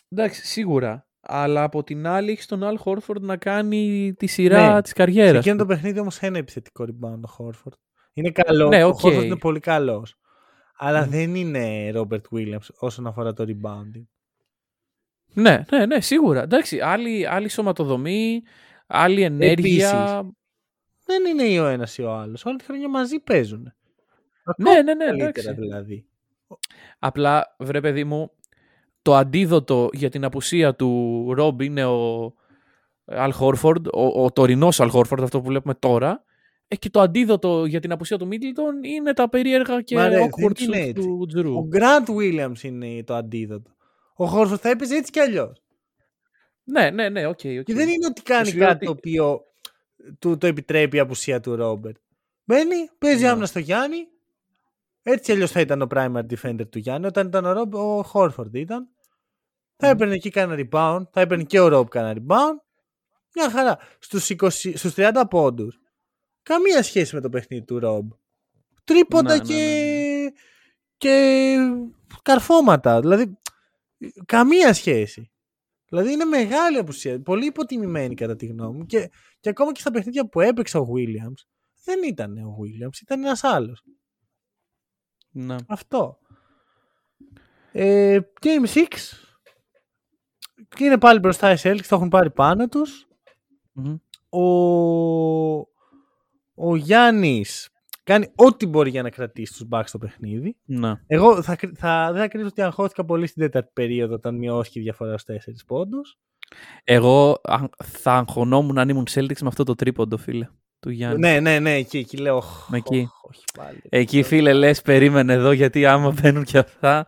Εντάξει, σίγουρα αλλά από την άλλη έχεις τον Αλ Χόρφορντ να κάνει τη σειρά ναι. της καριέρας. Σε εκείνο το παιχνίδι όμως ένα επιθετικό rebound ο Χόρφορντ. Είναι καλό. Ναι, okay. Ο Χόρφορντ είναι πολύ καλός. Αλλά δεν είναι Ρόμπερτ Williams όσον αφορά το rebounding. Ναι, ναι, ναι, σίγουρα. Εντάξει, άλλη, άλλη σωματοδομή, άλλη ενέργεια. δεν είναι ή ο ένας ή ο άλλος. Όλη τη χρονιά μαζί παίζουν. *laughs* Ναι, ναι, ναι, Καλύτερα εντάξει. δηλαδή. Απλά, βρε παιδί μου, το αντίδοτο για την απουσία του Ρομπ είναι ο Αλ Χόρφορντ, ο, ο τωρινός Αλ Χόρφορντ, αυτό που βλέπουμε τώρα. Ε, και το αντίδοτο για την απουσία του Μίτλτον είναι τα περίεργα και Μα ρε, awkward δεν είναι shoots έτσι. του Τζρου. Ο Grant Williams είναι το αντίδοτο. Ο Χόρφορντ θα έπαιζε έτσι κι αλλιώς. Ναι, ναι, ναι, OK. OK. Και δεν είναι ότι κάνει Σου λέω κάτι ότι- το οποίο του το επιτρέπει η απουσία του Robert. Μπαίνει, παίζει Ναι. άμυνα στο Γιάννη. Έτσι αλλιώς θα ήταν ο primary defender του Γιάννη. Όταν ήταν ο, Ρομπ, ο Χόρφορντ ήταν. Θα Μμμ. έπαιρνε εκεί κάνα rebound. Θα έπαιρνε και ο Ρομπ κάνα rebound. Μια χαρά. Στους, 20, στους 30 πόντους. Καμία σχέση με το παιχνίδι του Ρομπ. Τρίποντα Ναι, ναι, και, ναι, και καρφώματα. Δηλαδή, καμία σχέση. Δηλαδή είναι μεγάλη απουσία. Πολύ υποτιμημένη κατά τη γνώμη μου. Και, και ακόμα και στα παιχνίδια που έπαιξε ο Williams, δεν ήταν ο Williams, ήταν ένας άλλος. Ναι. Αυτό. Ε, Game 6. Και είναι πάλι μπροστά οι Celtics, το έχουν πάρει πάνω τους. Μμμ. Ο, ο Γιάννης κάνει ό,τι μπορεί για να κρατήσει τους Bucks στο παιχνίδι. Ναι. Εγώ θα, κρι- θα, δεν θα κρίνω ότι αγχώθηκα πολύ στην τέταρτη περίοδο όταν μειώθηκε η διαφορά στους 4 πόντους. Εγώ α- θα αγχωνόμουν αν ήμουν Celtics με αυτό το τρίποντο, φίλε, του Γιάννη. Ναι, ναι, ναι, εκεί, εκεί λέω. «Οχ, Με εκεί. οχ, όχι πάλι. Εκεί, φίλε, λες, περίμενε εδώ, γιατί άμα μπαίνουν και αυτά,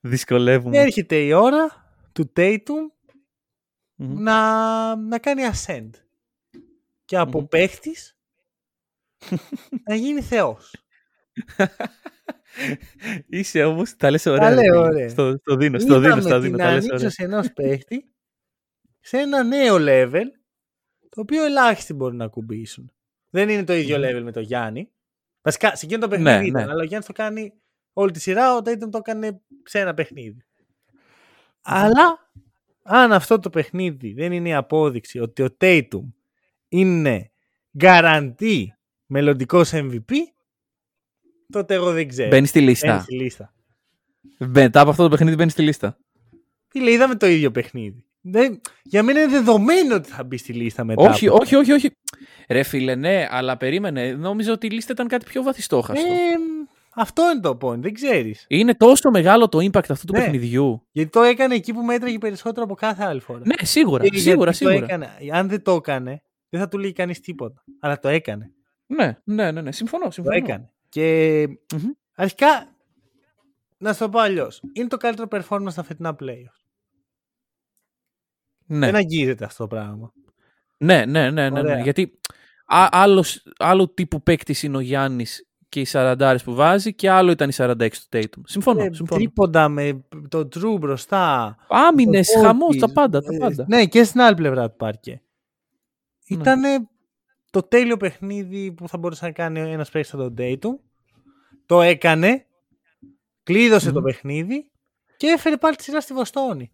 δυσκολεύουμε. Έρχεται η ώρα του Tatum Μμμ. να, να κάνει ascend. Και από Μμμ. παίχτης *laughs* να γίνει θεός. Είσαι όμως, τα λες ωραία. Τα ρε λέω φίλε. ωραία. Στο, στο δίνω, στο δίνω, στο Είδαμε δίνω. την Τα λες ωραία. ανύψωση ενός παίχτη σε ένα νέο level το οποίο ελάχιστοι μπορούν να ακουμπήσουν. Δεν είναι το ίδιο Μμμ. level με το Γιάννη. Βασικά, σε εκείνο το παιχνίδι Ναι, ήταν, ναι. αλλά ο Γιάννης το κάνει όλη τη σειρά, ο Tatum το έκανε σε ένα παιχνίδι. Αλλά αν αυτό το παιχνίδι δεν είναι η απόδειξη ότι ο Tatum είναι γκαραντή μελλοντικός MVP, τότε εγώ δεν ξέρω. Μπαίνει στη Μπαίνει λίστα. στη λίστα. Μετά από αυτό το παιχνίδι μπαίνει στη λίστα. Φίλε, είδαμε το ίδιο παιχνίδι. Δεν, για μένα είναι δεδομένο ότι θα μπει στη λίστα μετά. Όχι, από- όχι, όχι, όχι. Ρε φίλε, ναι, αλλά περίμενε. Νόμιζα ότι η λίστα ήταν κάτι πιο βαθιστόχαστο. Ε, αυτό είναι το point, δεν ξέρεις. Είναι τόσο μεγάλο το impact αυτού του Ναι. παιχνιδιού. Γιατί το έκανε εκεί που μέτραγε περισσότερο από κάθε άλλη φορά. Ναι, σίγουρα, Και σίγουρα, γιατί το σίγουρα. έκανε. Αν δεν το έκανε, δεν θα του λέει κανείς τίποτα. Αλλά το έκανε. Ναι, ναι, ναι, ναι. Συμφωνώ, Το συμφωνώ. έκανε. Και Μμμ. αρχικά, να σου το πω αλλιώς. Είναι το καλύτερο performance στα φετινά playoffs. Ναι. Δεν αγγίζεται αυτό το πράγμα. Ναι, ναι, ναι, ναι, Ωραία. ναι. Γιατί α, άλλος, άλλο τύπου παίκτη είναι ο Γιάννης και οι 40 που βάζει και άλλο ήταν οι 46 του Tatum. Συμφωνώ. Ε, συμφωνώ. τρίποντα με το Drew μπροστά. Άμυνες, το χαμός, Portis, τα πάντα. Τα ε, πάντα. Ναι, και στην άλλη πλευρά του πάρκε. Ναι. Ήταν το τέλειο παιχνίδι που θα μπορούσε να κάνει ένας παίκτης στον Dayton. Το έκανε. κλείδωσε το Μμμ. παιχνίδι και έφερε πάλι τη σειρά στη Βοστόνη.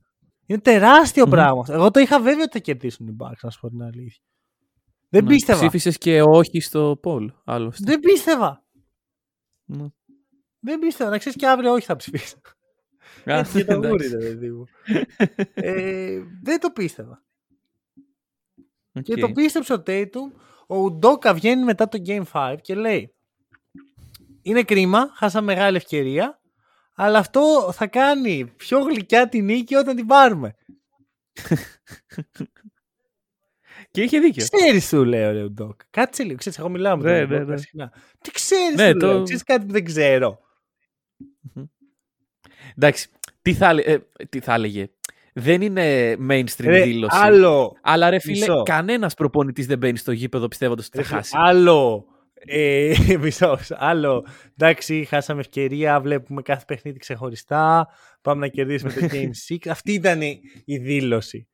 Είναι τεράστιο Μμμ. πράγμα. αυτό. Εγώ το είχα βέβαιο ότι θα κερδίσουν οι Bucks, να σου πω την αλήθεια. Δεν Ναι. πίστευα. Ψήφισες και όχι στο poll, άλλωστε. Δεν πίστευα. Ναι. Δεν πίστευα. Να ξέρεις και αύριο όχι θα ψηφίσω. Α, Έτσι για το εντάξει. γούρι, ρε παιδί μου. ε, δεν το πίστευα. Και Οκ. το πίστεψε ο Tatum. Ο Udoka βγαίνει μετά το Game 5 και λέει Είναι κρίμα, χάσαμε μεγάλη ευκαιρία αλλά αυτό θα κάνει πιο γλυκιά τη νίκη όταν την πάρουμε. Και είχε δίκιο. Ξέρεις σου λέει ο ρε Ουντόκα. Κάτσε λίγο, ξέρεις εγώ μιλάω με Ναι, τον ναι, Ουντόκα ναι. συχνά. Τι ξέρεις Ναι, σου το- λέω, ξέρεις κάτι που δεν ξέρω. Εντάξει, τι θα, έλε- ε, τι θα έλεγε. Δεν είναι mainstream Ρε, δήλωση. άλλο, Αλλά ρε φίλε, Μισό. κανένας προπονητής δεν μπαίνει στο γήπεδο πιστεύοντας ότι θα ρε, χάσει. άλλο, ε, *laughs* μισός, άλλο, εντάξει χάσαμε ευκαιρία, βλέπουμε κάθε παιχνίδι ξεχωριστά, πάμε να κερδίσουμε το *laughs* Game 6. Αυτή ήταν η- η δήλωση.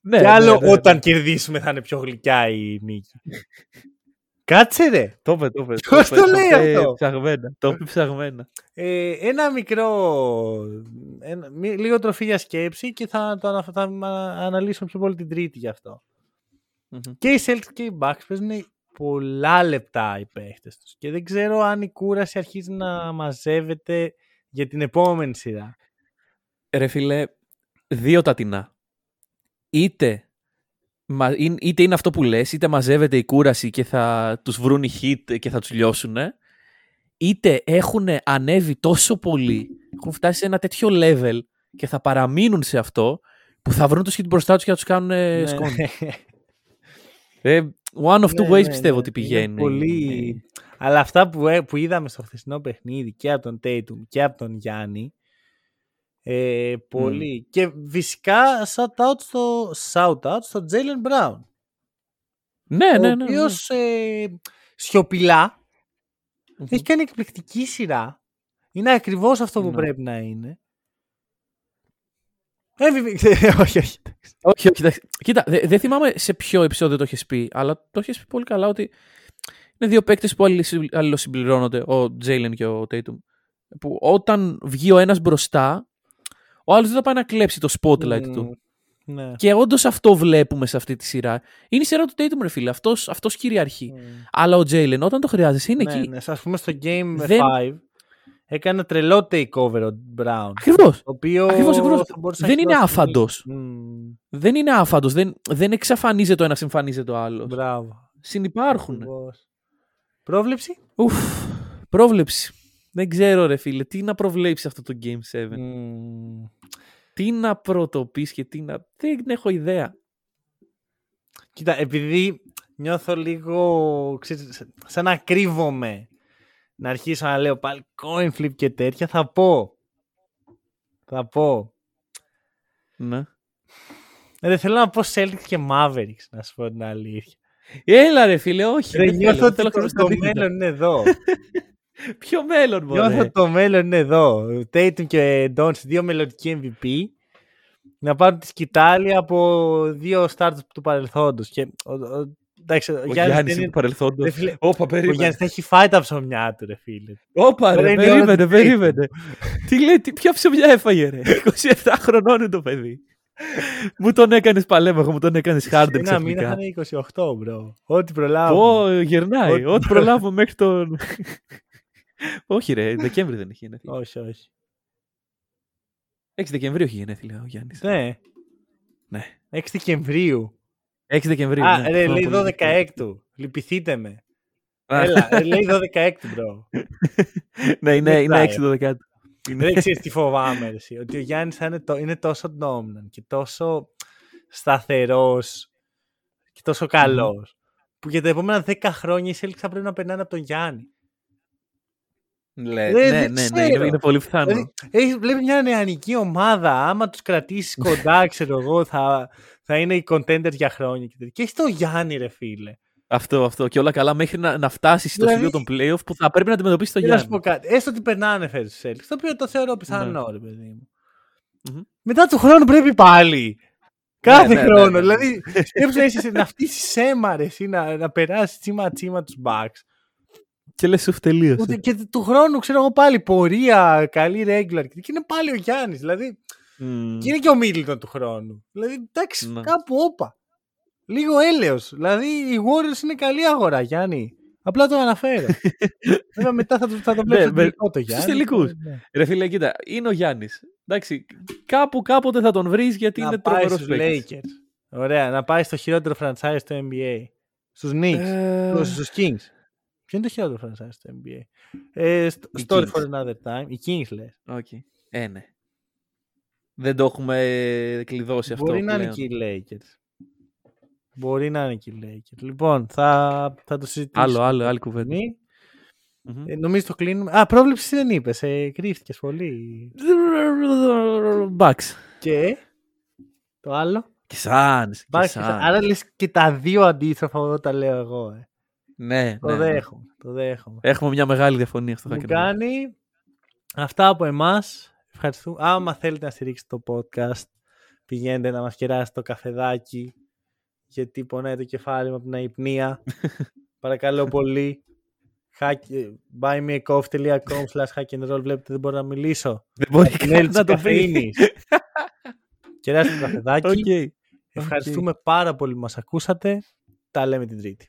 Ναι, και ναι, άλλο ναι, ναι. όταν κερδίσουμε θα είναι πιο γλυκιά η νίκη. Κάτσε ρε. Το είπε, το είπε. Ποιος είπε, το λέει είπε αυτό; Ψαγμένα. Το είπε ψαγμένα. Ε, ένα μικρό, ένα, μη- λίγο τροφή για σκέψη και θα το ανα- θα αναλύσουμε πιο πολύ την τρίτη γι' αυτό. Μμμ. Και οι Celtics και οι Bucks παίζουν πολλά λεπτά οι παίχτες τους και δεν ξέρω αν η κούραση αρχίζει να μαζεύεται για την επόμενη σειρά. Ρε φίλε, δύο τα τεινά. Είτε είτε είναι αυτό που λες, είτε μαζεύεται η κούραση και θα τους βρουν οι hit και θα τους λιώσουν, είτε έχουν ανέβει τόσο πολύ, έχουν φτάσει σε ένα τέτοιο level και θα παραμείνουν σε αυτό, που θα βρουν τους hit μπροστά τους και θα τους κάνουν ναι. σκόνη. *laughs* Ε, one of two ναι, ways ναι, πιστεύω ότι πηγαίνει. Πολύ... Αλλά αυτά που, ε, που είδαμε στο χθεσινό παιχνίδι και από τον Tatum και από τον Γιάννη, ε, πολύ. Και φυσικά shout out στο, shout out στο Jalen Brown. Ναι, ναι, ναι. Ο ναι, οποίος ε, σιωπηλά έχει κάνει εκπληκτική σειρά. Είναι ακριβώς αυτό που πρέπει να είναι. *laughs* όχι, όχι. Όχι, όχι. Κοίτα, δεν θυμάμαι σε ποιο επεισόδιο το έχεις πει, αλλά το έχεις πει πολύ καλά ότι είναι δύο παίκτες που αλληλοσυμπληρώνονται, ο Τζέιλεν και ο Τέιτουμ. Που όταν βγει ο ένας μπροστά, ο άλλος δεν θα πάει να κλέψει το spotlight του. Ναι. Και όντως αυτό βλέπουμε σε αυτή τη σειρά. Είναι η σειρά του Tatum, ρε φίλε. Αυτός αυτός κυριαρχεί. Αλλά ο Τζέιλεν, όταν το χρειάζεσαι, είναι ναι, εκεί. Ναι, ας πούμε στο Game 5 έκανε τρελό takeover ο Brown. Ακριβώς. οποίο δεν είναι άφαντος. Δεν είναι άφαντος. Δεν, δεν εξαφανίζεται το ένας, εμφανίζεται το άλλος. Μπράβο. Συνυπάρχουν. Πρόβλεψη; Ουφ, πρόβλεψη. Δεν ξέρω ρε φίλε, τι να προβλέψει αυτό το Game 7. Τι να πρωτοποιήσει και τι να... Δεν έχω ιδέα. Κοίτα, επειδή νιώθω λίγο, ξέρεις, σαν να κρύβομαι να αρχίσω να λέω πάλι coin flip και τέτοια, θα πω. Θα πω. Ναι. Ε, δεν θέλω να πω Celtics και Mavericks, να σου πω την αλήθεια. Έλα ρε φίλε, όχι. Δεν νιώθω ότι το, το μέλλον είναι εδώ. *laughs* Ποιο μέλλον μπορεί. Νιώθω το μέλλον είναι εδώ. Tatum και Dons, δύο μελλοντικοί MVP. Να πάρουν τη σκητάλη από δύο starts του παρελθόντος. Και Εντάξει, ο, Γιάννης, είναι του παρελθόντος. Όπα, περίμενε. Ο Γιάννης έχει φάει τα ψωμιά του, ρε φίλε. Όπα, ρε, περίμενε, περίμενε. τι λέει, τι, ποια ψωμιά έφαγε, ρε. *laughs* 27 χρονών είναι το παιδί. μου τον έκανες παλαίμαχο, μου τον έκανες χάρντερ ξαφνικά. Ένα μήνα θα είναι 28, bro. Ό,τι προλάβω. Ω, γερνάει. Ό,τι προλάβω μέχρι τον... *laughs* όχι ρε, Δεκέμβρη δεν έχει γενέθλια. Όχι, όχι. 6 Δεκεμβρίου έχει γενέθλια ο Γιάννης. Ναι. Ναι. 6 Δεκεμβρίου. 6 Δεκεμβρίου. Α, ναι. ρε, λέει 12 του. Λυπηθείτε με. Έλα, ρε, λέει 12 του, bro. ναι, είναι, είναι 6 12 Δεν ξέρεις τι φοβάμαι, εσύ, ότι ο Γιάννης είναι, το, είναι τόσο dominant και τόσο σταθερός και τόσο καλός. Που για τα επόμενα 10 χρόνια η Celtics θα πρέπει να περνάνε από τον Γιάννη. Ναι, ναι, ναι, ναι, είναι, είναι πολύ πιθανό. Δηλαδή, έχει, βλέπεις μια νεανική ομάδα, άμα τους κρατήσεις κοντά, ξέρω εγώ, θα, θα είναι οι contenders για χρόνια. Και, και έχει το Γιάννη, ρε φίλε. Αυτό, αυτό. Και όλα καλά μέχρι να, να φτάσει στο δηλαδή, σημείο των playoff που θα πρέπει να αντιμετωπίσει το Γιάννη. Να σου πω κάτι. Έστω ότι περνάνε φέτος του Celtics, το οποίο το θεωρώ πιθανό, ναι. ρε παιδί μου. Mm-hmm. Μετά του χρόνου πρέπει πάλι. Κάθε ναι, ναι, χρόνο. Ναι, ναι, δηλαδή, σκέψου να φτύσει αίμα, ή να, να περάσεις τσίμα τσίμα τους Bucks. Και λες, σου τελείωσε. Και του χρόνου ξέρω εγώ πάλι πορεία, καλή regular. Και είναι πάλι ο Γιάννης. Δηλαδή. Mm. Και είναι και ο Μίλτον του χρόνου. Δηλαδή, εντάξει, ναι. κάπου όπα. Λίγο έλεος. Δηλαδή, οι Warriors είναι καλή αγορά, Γιάννη. Απλά το αναφέρω. *laughs* Βέβαια, μετά θα το, θα το ναι, στο τελικό το Γιάννη. Στου τελικούς. Ναι. Ρε φίλε, κοίτα, είναι ο Γιάννης. Εντάξει, κάπου κάποτε θα τον βρεις γιατί να είναι τρομερός Lakers. Ωραία, να πάεις στο χειρότερο franchise του NBA. Στους Knicks. Ε... Στου Kings. Ποιο είναι το χειρότερο franchise στο NBA. Ε, story for another time. Οι Kings λες. Okay. Ε, ναι. Δεν το έχουμε κλειδώσει αυτό. Μπορεί να είναι και οι Lakers. Μπορεί να είναι και οι Lakers. Λοιπόν, θα, θα το συζητήσουμε. Άλλο, άλλο, άλλη κουβέντα. Mm-hmm. Ε, νομίζω το κλείνουμε. Α, πρόβλεψη δεν είπες. Ε, Κρύφτηκε πολύ. Bucks. Και το άλλο. Και σαν. Άρα λες και τα δύο αντίστροφα εδώ τα λέω εγώ. Ε. Ναι, το, ναι, ναι. δέχομαι, το δέχομαι. Έχουμε μια μεγάλη διαφωνία στο Μου κάνει αυτά από εμάς. Ευχαριστούμε. Άμα θέλετε να στηρίξετε το podcast, πηγαίνετε να μας κεράσετε το καφεδάκι γιατί πονάει το κεφάλι μου από την αϊπνία. *laughs* Παρακαλώ πολύ. buymeacoffee.com slash hack and roll βλέπετε δεν μπορώ να μιλήσω. Δεν μπορεί να το πει. *laughs* Κεράστε το καφεδάκι. Ευχαριστούμε πάρα πολύ που μας ακούσατε. Τα λέμε την Τρίτη.